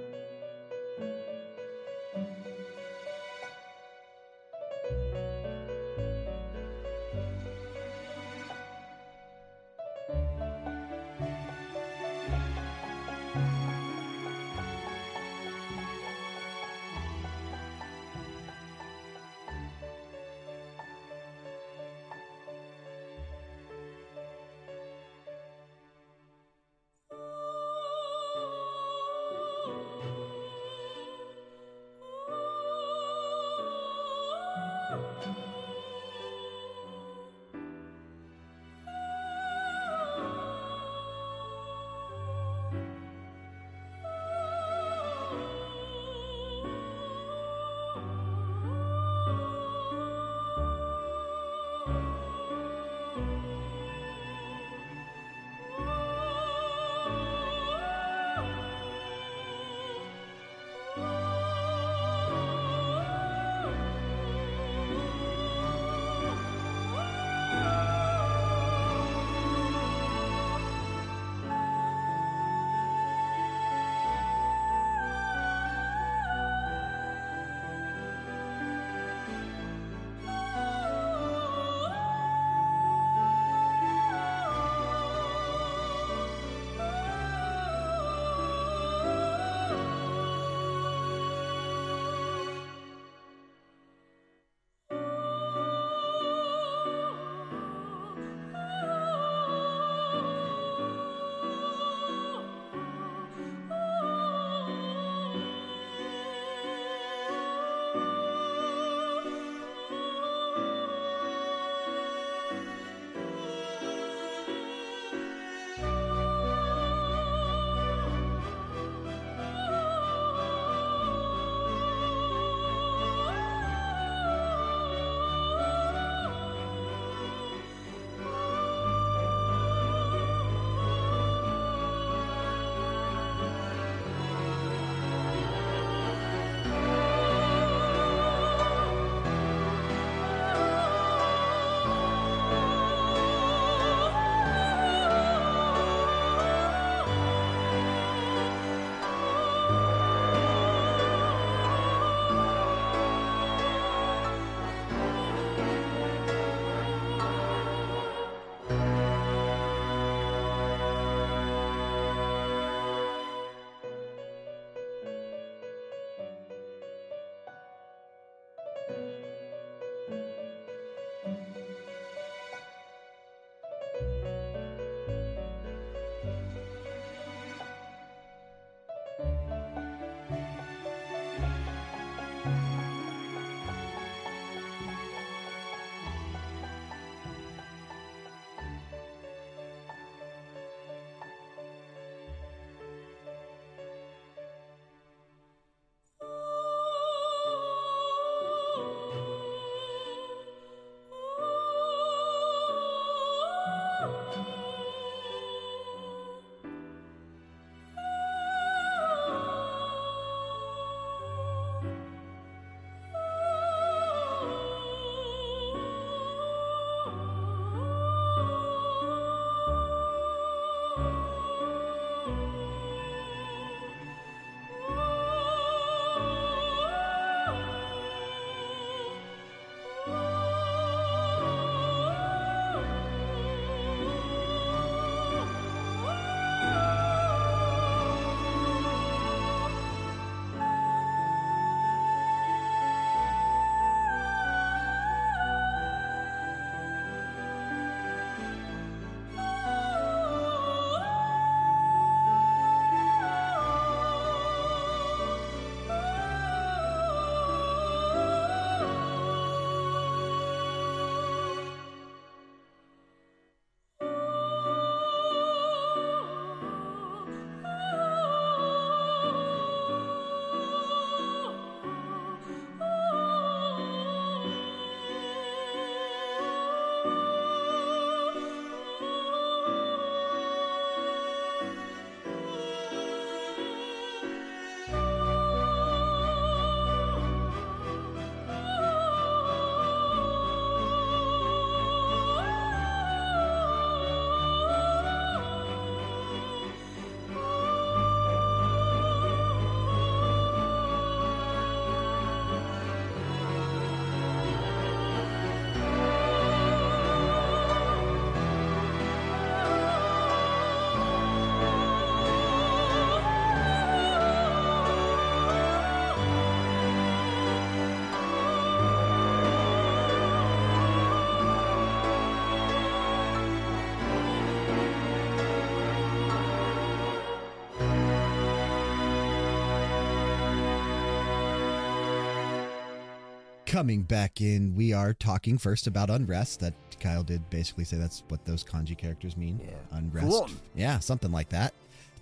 Coming back in, we are talking first about unrest. That Kyle did basically say that's what those kanji characters mean. Yeah. Unrest. Cool. Yeah, something like that.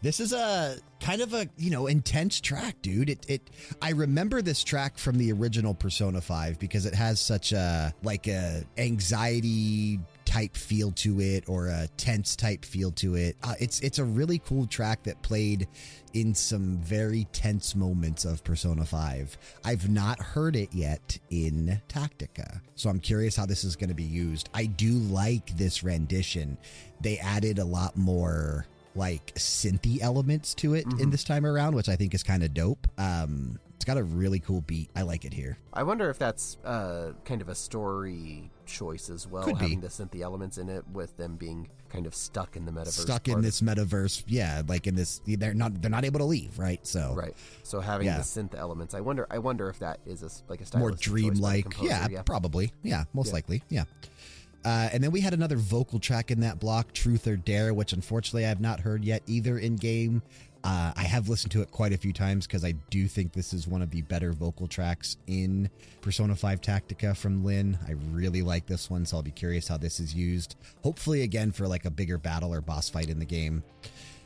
This is a kind of a, you know, intense track, dude. It it I remember this track from the original Persona 5 because it has such a like a anxiety type feel to it or a tense type feel to it. Uh, it's it's a really cool track that played in some very tense moments of Persona 5. I've not heard it yet in Tactica. So I'm curious how this is going to be used. I do like this rendition. They added a lot more like synthy elements to it in this time around, which I think is kind of dope. Um, got a really cool beat. I like it here. I wonder if that's uh, kind of a story choice as well, Could be. having the synth elements in it, with them being kind of stuck in the metaverse. Stuck in this metaverse, yeah, like in this, they're not they're not able to leave, right? So right? So having Yeah. the synth elements, I wonder. I wonder if that is a like a more dreamlike. Yeah, yeah. probably. Yeah, most Yeah. likely. Yeah. Uh, and then we had another vocal track in that block, Truth or Dare, which unfortunately I have not heard yet either in game. Uh, I have listened to it quite a few times because I do think this is one of the better vocal tracks in Persona 5 Tactica from Lyn. I really like this one, so I'll be curious how this is used. Hopefully, again, for like a bigger battle or boss fight in the game.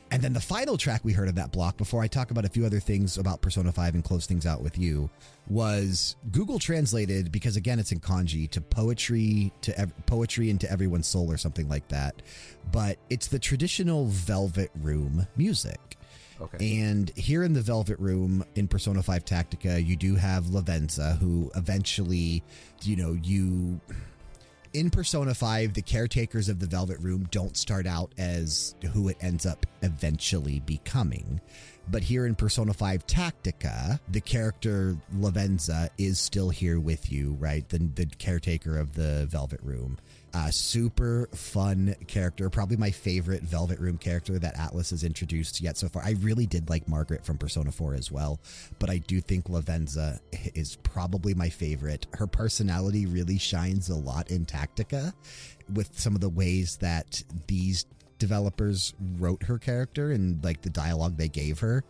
And then the final track we heard of that block, before I talk about a few other things about Persona 5 and close things out with you, was Google translated because again it's in kanji to poetry to poetry into everyone's soul or something like that. But it's the traditional Velvet Room music. Okay. And here in the Velvet Room in Persona 5 Tactica, you do have Lavenza, who eventually, you know, you. In Persona 5, the caretakers of the Velvet Room don't start out as who it ends up eventually becoming. But here in Persona 5 Tactica, the character Lavenza is still here with you, right? The, the caretaker of the Velvet Room. Uh, super fun character. Probably my favorite Velvet Room character that Atlus has introduced yet so far. I really did like Margaret from Persona 4 as well, but I do think Lavenza is probably my favorite. Her personality really shines a lot in Tactica with some of the ways that these developers wrote her character and like the dialogue they gave her.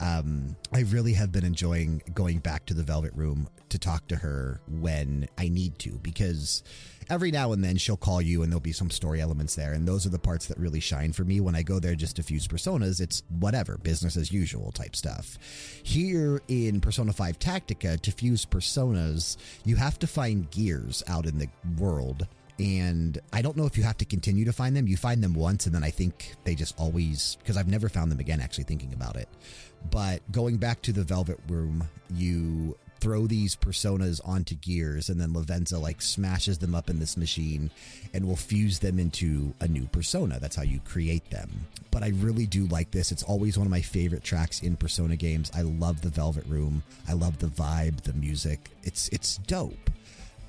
Um, I really have been enjoying going back to the Velvet Room to talk to her when I need to because every now and then she'll call you and there'll be some story elements there. And those are the parts that really shine for me. When I go there just to fuse personas, it's whatever, business as usual type stuff. Here in Persona 5 Tactica, to fuse personas, you have to find gears out in the world and I don't know if you have to continue to find them. You find them once, and then I think they just always, because I've never found them again, actually thinking about it. But going back to the Velvet Room, you throw these personas onto gears, and then Lavenza like smashes them up in this machine and will fuse them into a new persona. That's how you create them. But I really do like this. It's always one of my favorite tracks in Persona games. I love the Velvet Room. I love the vibe, the music. It's it's dope.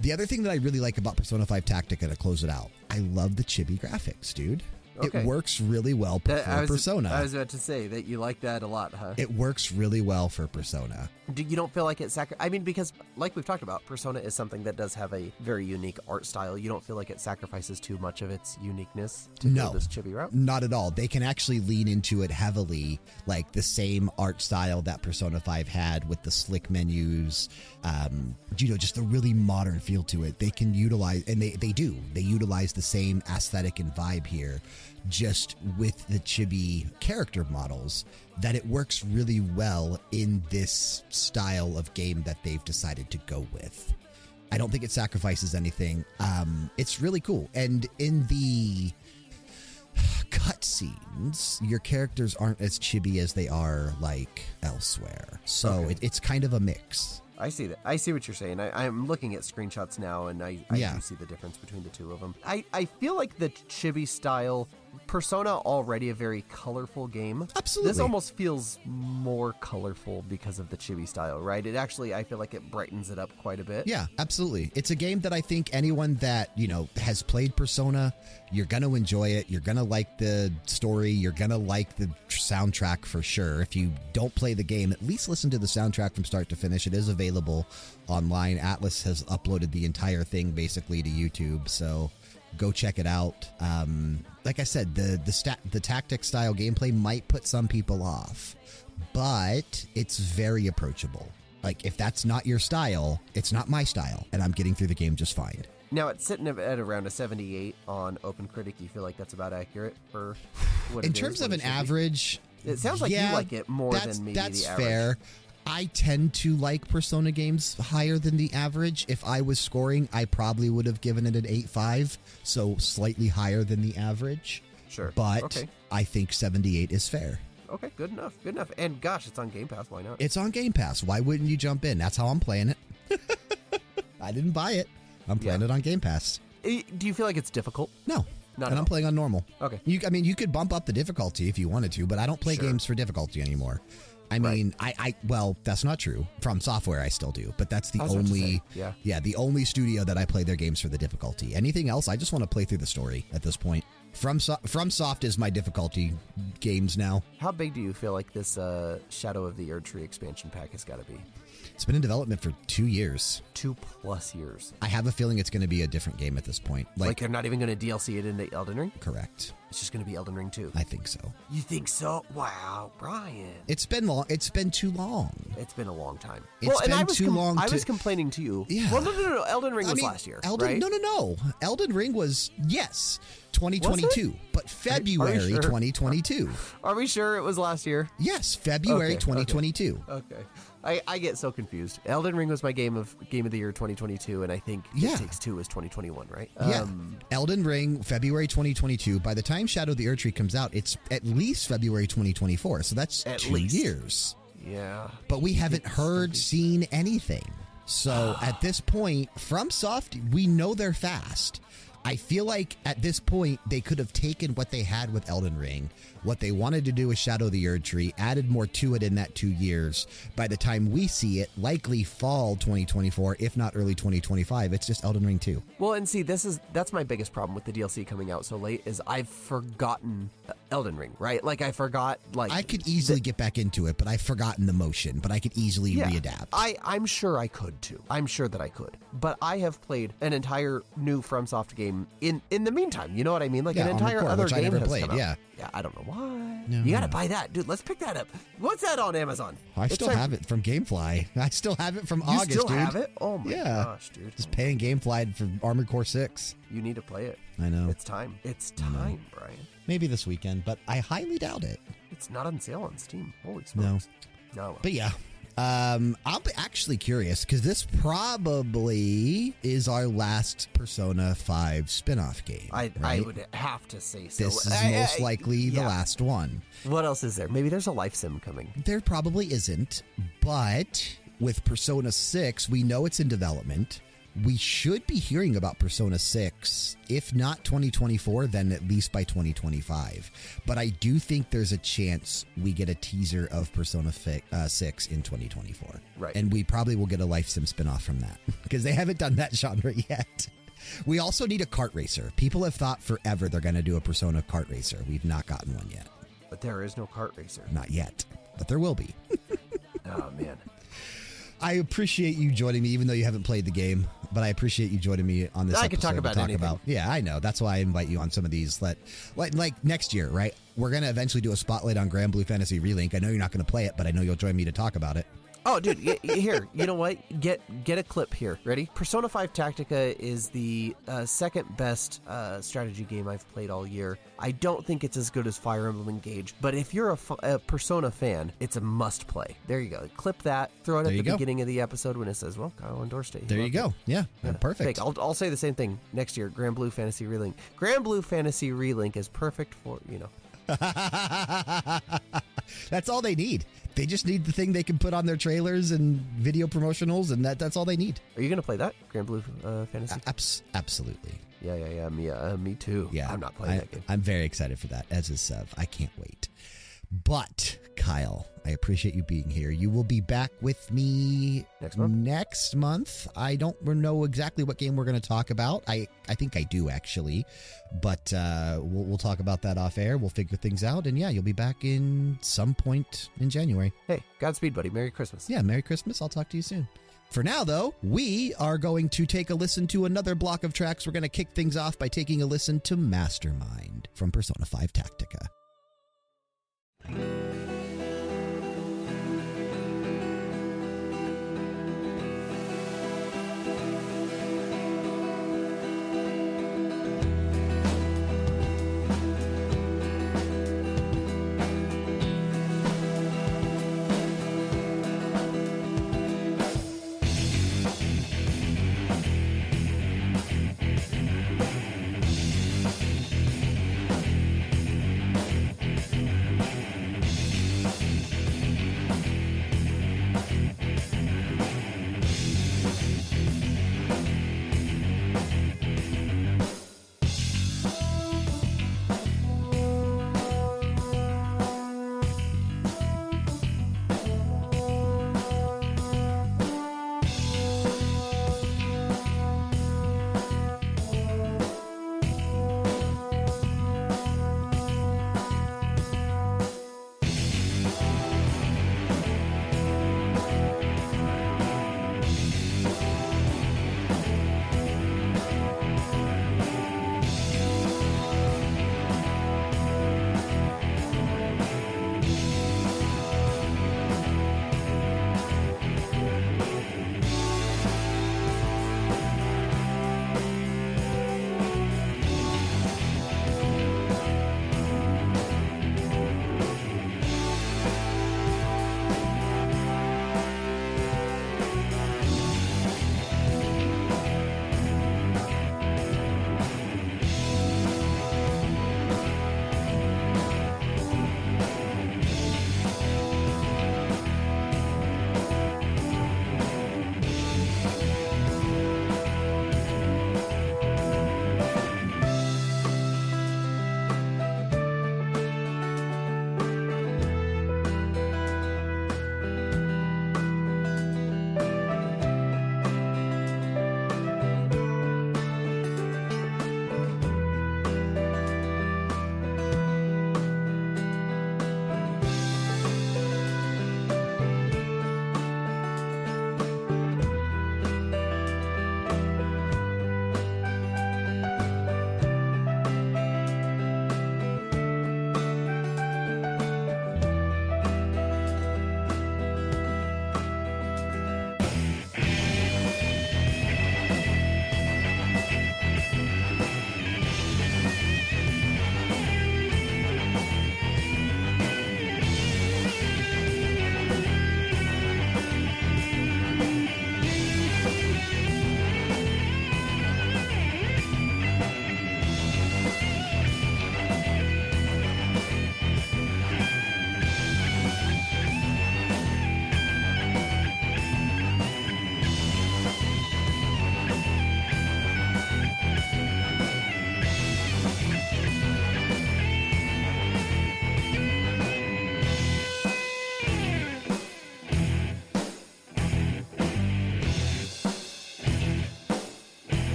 The other thing that I really like about Persona 5 Tactica to close it out, I love the chibi graphics, dude. Okay. It works really well That- for I was, Persona. I was about to say that you like that a lot, huh? it works really well for Persona. Do you don't feel like it sacri- I mean, because like we've talked about, Persona is something that does have a very unique art style. You don't feel like it sacrifices too much of its uniqueness to No. this chibi route. Not at all. They can actually lean into it heavily, like the same art style that Persona 5 had with the slick menus, um, you know, just a really modern feel to it. They can utilize, and they, they do, they utilize the same aesthetic and vibe here, just with the chibi character models, that it works really well in this style of game that they've decided to go with. I don't think it sacrifices anything. Um, it's really cool. And in the cutscenes, your characters aren't as chibi as they are like elsewhere. So Okay. it, it's kind of a mix. I see that. I see what you're saying. I, I'm looking at screenshots now, and I, I Yeah. do see the difference between the two of them. I, I feel like the chibi style Persona already a very colorful game. Absolutely. This almost feels more colorful because of the chibi style, right? It actually, I feel like it brightens it up quite a bit. Yeah, absolutely. It's a game that I think anyone that, you know, has played Persona, you're going to enjoy it. You're going to like the story. You're going to like the soundtrack for sure. If you don't play the game, at least listen to the soundtrack from start to finish. It is available online. Atlus has uploaded the entire thing basically to YouTube. So go check it out. Um, like I said, the the stat the tactic style gameplay might put some people off, but it's very approachable. Like, if that's not your style, it's not my style, and I'm getting through the game just fine. Now it's sitting at around a 78 on Open OpenCritic. You feel like that's about accurate for what In it is, terms what of an should be? average, It sounds like you like it more than maybe that's the average. fair. I tend to like Persona games higher than the average. If I was scoring, I probably would have given it an 8.5, so slightly higher than the average. Sure. But okay, I think 78 is fair. okay, good enough, good enough. And gosh, it's on Game Pass. Why not? It's on Game Pass. Why wouldn't you jump in? That's how I'm playing it. I didn't buy it. I'm playing Yeah. it on Game Pass. Do you feel like it's difficult? No. Not and I'm playing on normal. Okay. You, I mean, you could bump up the difficulty if you wanted to, but I don't play Sure. games for difficulty anymore. I mean, I, I, well, that's not true. FromSoftware, I still do, but that's the I was about to only, yeah. yeah, the only studio that I play their games for the difficulty. Anything else, I just want to play through the story at this point. From so- FromSoft is my difficulty games now. How big do you feel like this uh, Shadow of the Erdtree expansion pack has got to be? It's been in development for two years. Two plus years. I have a feeling it's going to be a different game at this point. Like, Like, they're not even going to DLC it into Elden Ring. correct. It's just going to be Elden Ring 2. I think so. You think so? Wow, Bryan. It's been long. It's been too long. It's been a long time. It's well, and been I was too long I to- was complaining to you. Yeah. Well, no, no, no. no. Elden Ring I was mean, last year, Elden, right? No, no, no. Elden Ring was yes, 2022, but February sure? 2022. Are we sure it was last year? Yes, February Okay, okay. 2022. Okay. I, I get so confused. Elden Ring was my game of game of the year 2022, and I think Yeah. It Takes Two was 2021, right? Yeah, Um, Elden Ring, February 2022. By the time Shadow of the Erdtree comes out, it's at least February 2024. So that's At two least. years. yeah. But we haven't heard, seen anything. So at this point, FromSoft, we know they're fast. I feel like at this point, they could have taken what they had with Elden Ring, what they wanted to do with Shadow of the Erdtree, added more to it in that two years. By the time we see it, likely fall 2024, if not early 2025, it's just Elden Ring 2. Well, and see, this is that's my biggest problem with the DLC coming out so late is I've forgotten Elden Ring, right? Like I forgot, like I could easily get back into it, but I've forgotten the motion, but I could easily Yeah, readapt. I, I'm sure I could too. I'm sure that I could. But I have played an entire new FromSoft game in in the meantime. You know what I mean? Like Yeah, an entire core, other game has played, come out. yeah. Yeah, I don't know why. No, you got to no. buy that, dude. Let's pick that up. What's that on Amazon? I It's still time- have it from Gamefly. I still have it from You August, still dude. have it? Oh my Yeah. gosh, dude. Just paying Gamefly for Armored Core 6. You need to play it. I know. It's time. It's time, Bryan. Maybe this weekend, but I highly doubt it. It's not on sale on Steam. Holy smokes! No. No. But yeah. Um, I'm actually curious because this probably is our last Persona 5 spin off game. I, I would have to say so. This is I- I- most likely the last one. What else is there? Maybe there's a life sim coming. There probably isn't, but with Persona 6, we know it's in development. We should be hearing about Persona 6, if not 2024, then at least by 2025. But I do think there's a chance we get a teaser of Persona uh, 6 in 2024. Right. And we probably will get a Life Sim spinoff from that because they haven't done that genre yet. We also need a kart racer. People have thought forever they're going to do a Persona kart racer. We've not gotten one yet. But there is no kart racer. Not yet, but there will be. Oh, man. I appreciate you joining me, even though you haven't played the game. But I appreciate you joining me on this. I can talk episode to about yeah, I know. That's why I invite you on some of these. Let like like next year, right? We're gonna eventually do a spotlight on Granblue Fantasy Relink. I know you're not gonna play it, but I know you'll join me to talk about it. Oh, dude, y- here. You know what? Get get a clip here. Ready? Persona 5 Tactica is the uh, second best uh, strategy game I've played all year. I don't think it's as good as Fire Emblem Engage, but if you're a, f- a Persona fan, it's a must play. There you go. Clip that. Throw it There at the go. beginning of the episode when it says, "Well, Kyle endorsed it." He There you go. it. Yeah, Yeah, perfect. I'll, I'll say the same thing next year. Granblue Fantasy Relink. Granblue Fantasy Relink is perfect for you know. that's all they need. They just need the thing they can put on their trailers and video promotionals, and that that's all they need. Are you gonna play that Granblue uh, Fantasy? Abs- absolutely. yeah, yeah, yeah. Me, uh, me too. Yeah, I'm not playing I, that game. I'm very excited for that, as is Sev. I can't wait. But Kyle, I appreciate you being here. You will be back with me Next month? Next month. I don't know exactly what game we're going to talk about. I I think I do actually, but uh, we'll we'll talk about that off air. We'll figure things out, and yeah, you'll be back in some point in January. Hey, Godspeed, buddy. Merry Christmas. Yeah, Merry Christmas. I'll talk to you soon. For now, though, we are going to take a listen to another block of tracks. We're going to kick things off by taking a listen to Mastermind from Persona 5 Tactica. That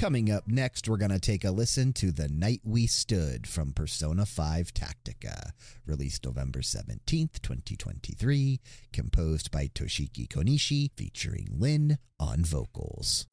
Coming up next, we're going to take a listen to The Night We Stood from Persona 5 Tactica, released November 17th, 2023, composed by Toshiki Konishi, featuring Lyn on vocals.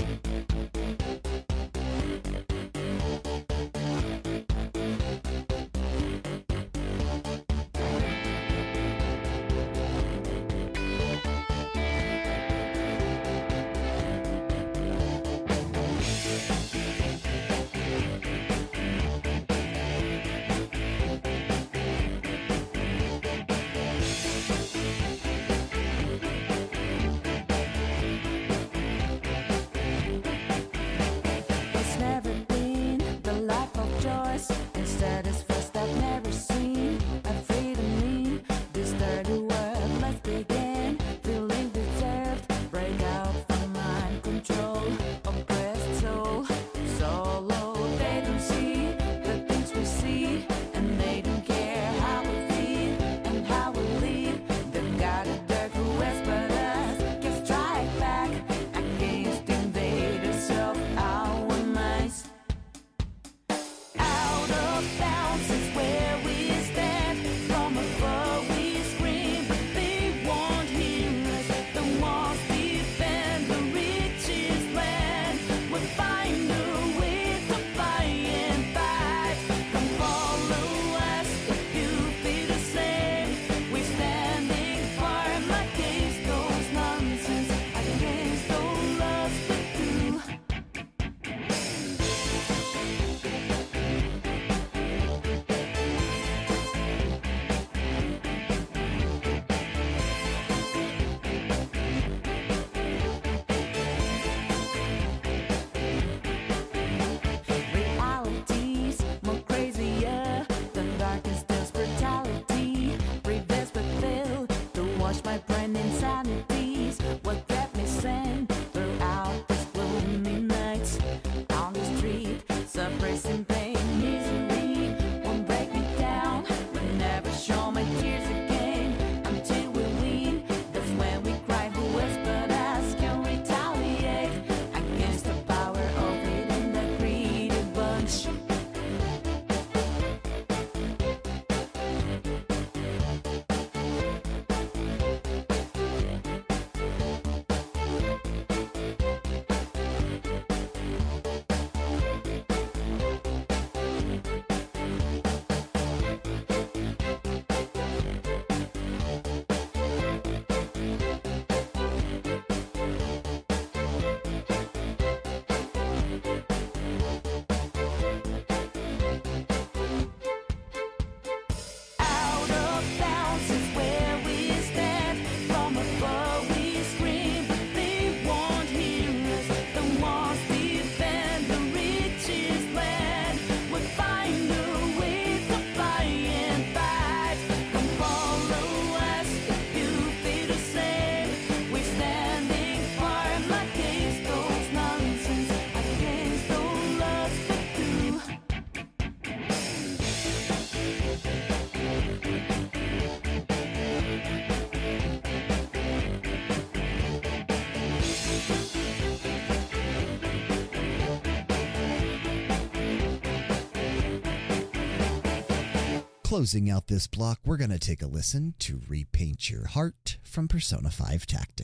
Closing out this block, we're going to take a listen to Repaint Your Heart from Persona 5 Tactica.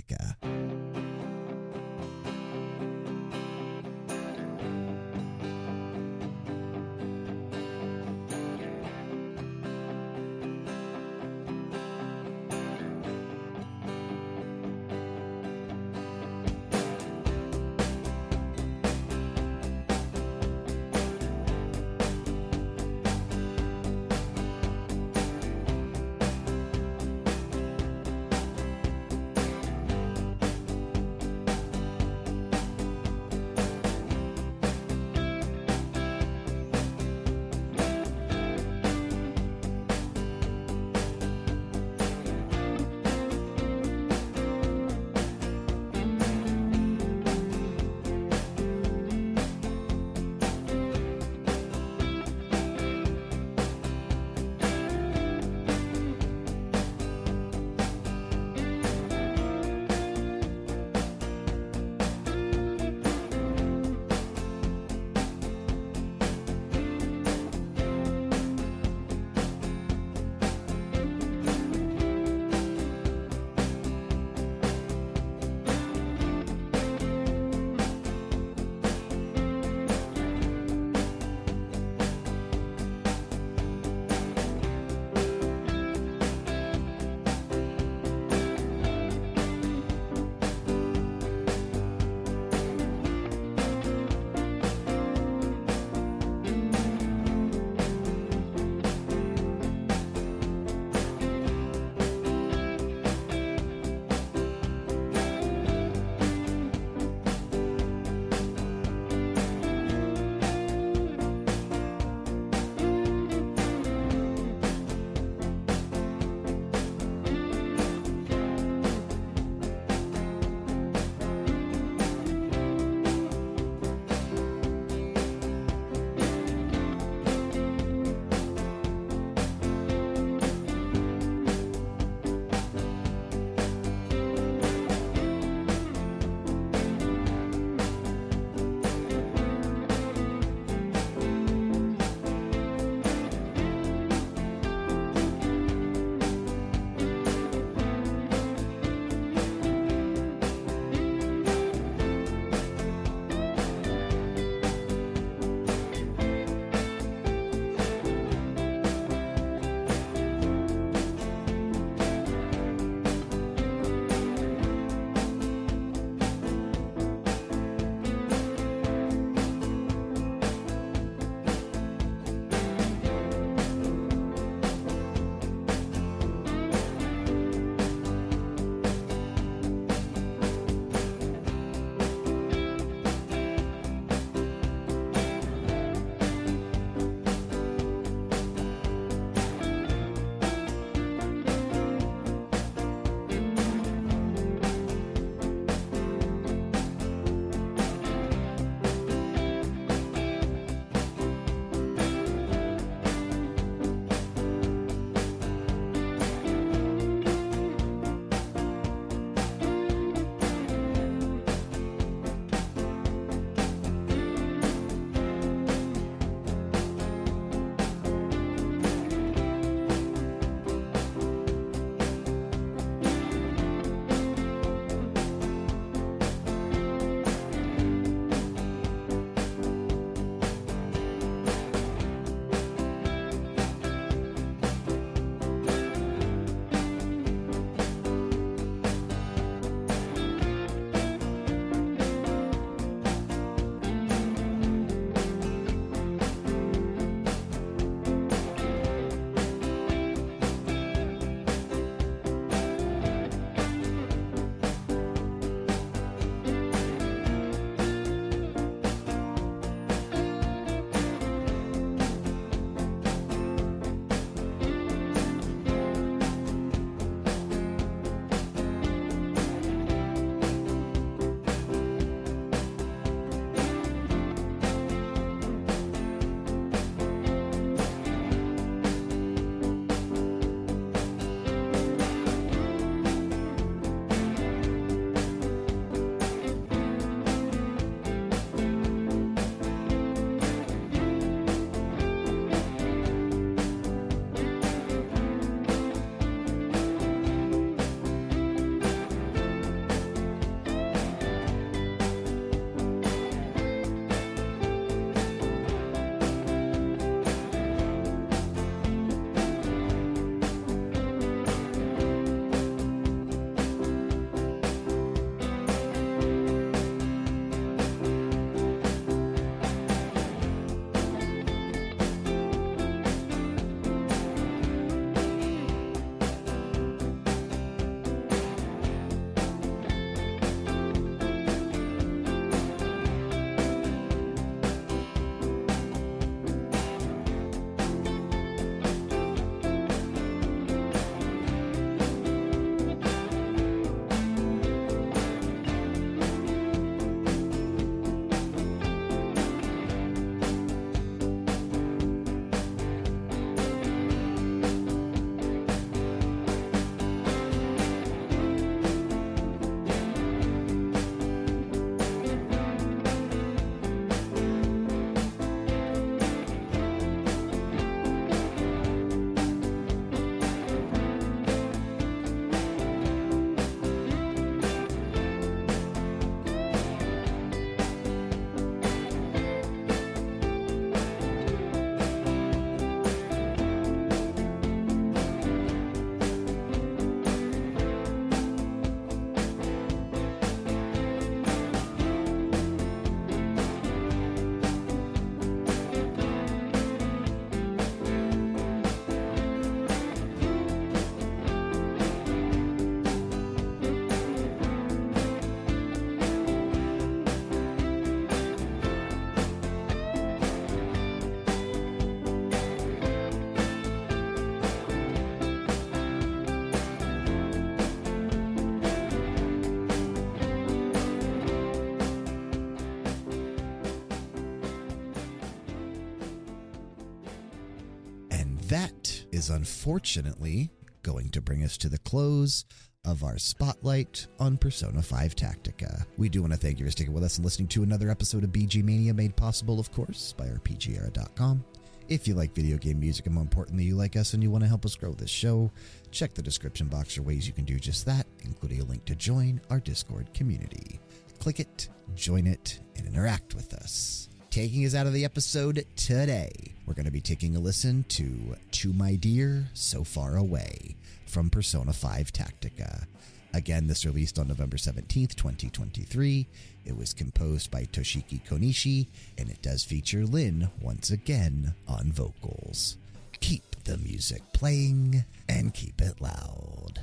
Is unfortunately going to bring us to the close of our spotlight on Persona 5 Tactica. We do want to thank you for sticking with us and listening to another episode of BG Mania, made possible, of course, by RPGera.com. If you like video game music and more importantly, you like us and you want to help us grow this show, check the description box for ways you can do just that, including a link to join our Discord community. Click it, join it, and interact with us. Taking us out of the episode today, we're going to be taking a listen to To My Dear So Far Away from Persona 5 Tactica. Again, this released on November 17th, 2023. It was composed by Toshiki Konishi, and it does feature Lyn once again on vocals. Keep the music playing and keep it loud.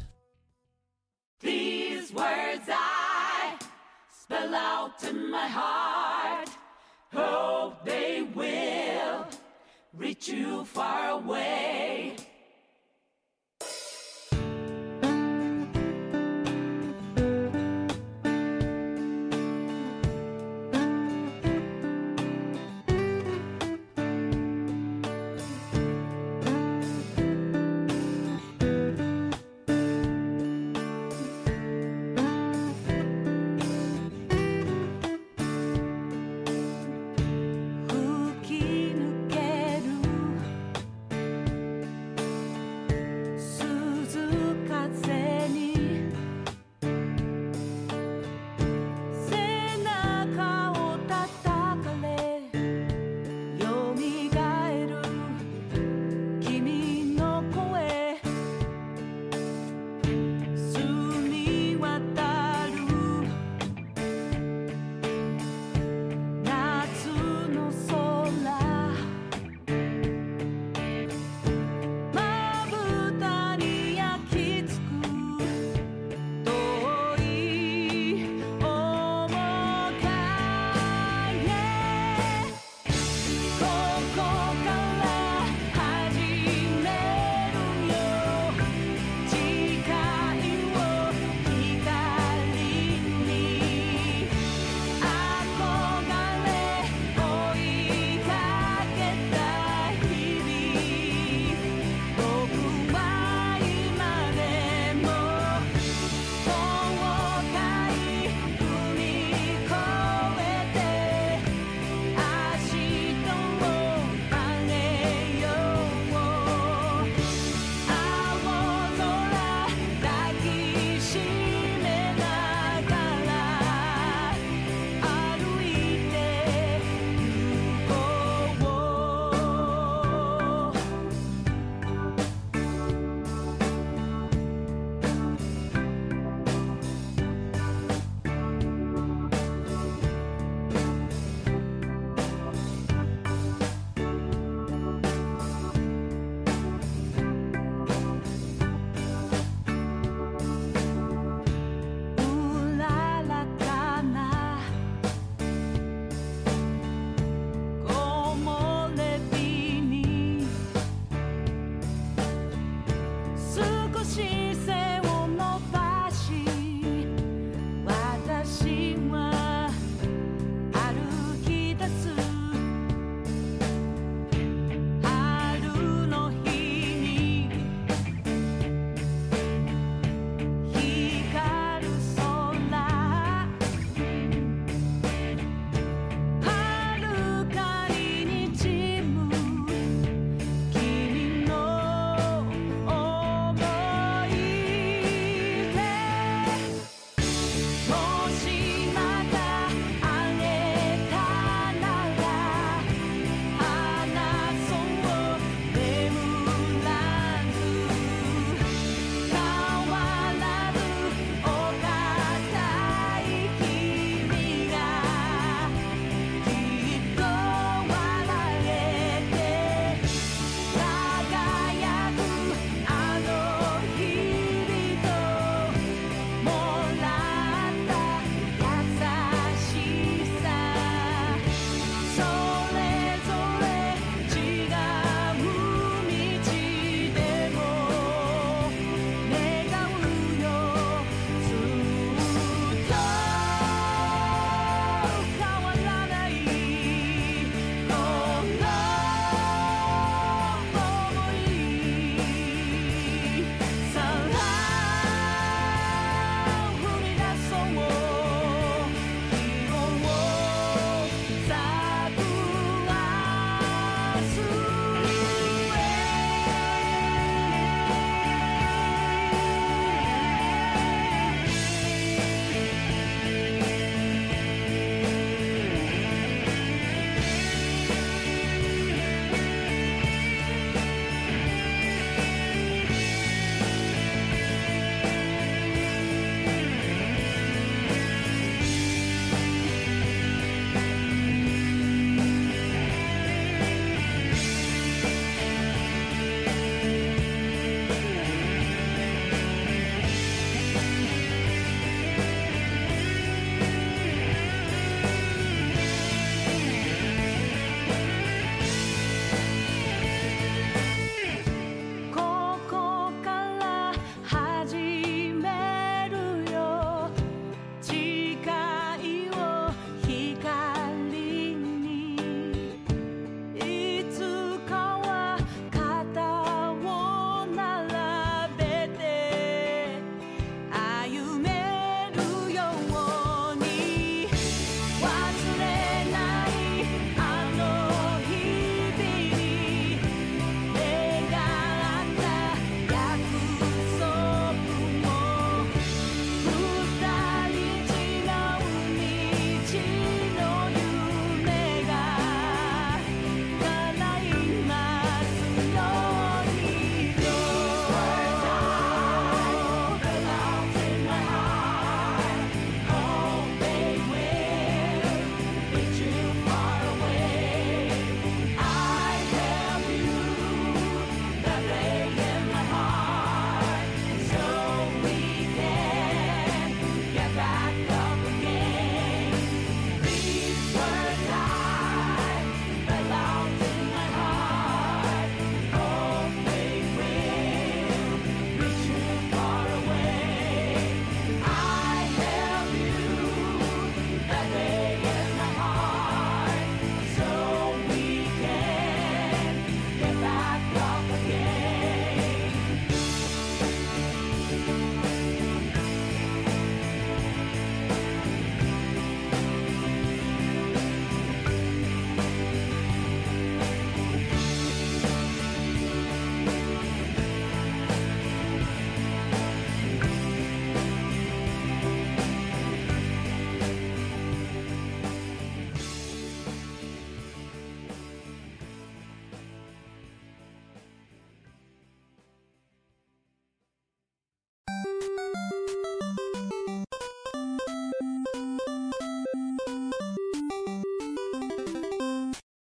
These words I spell out in my heart. Hope they will reach you far away.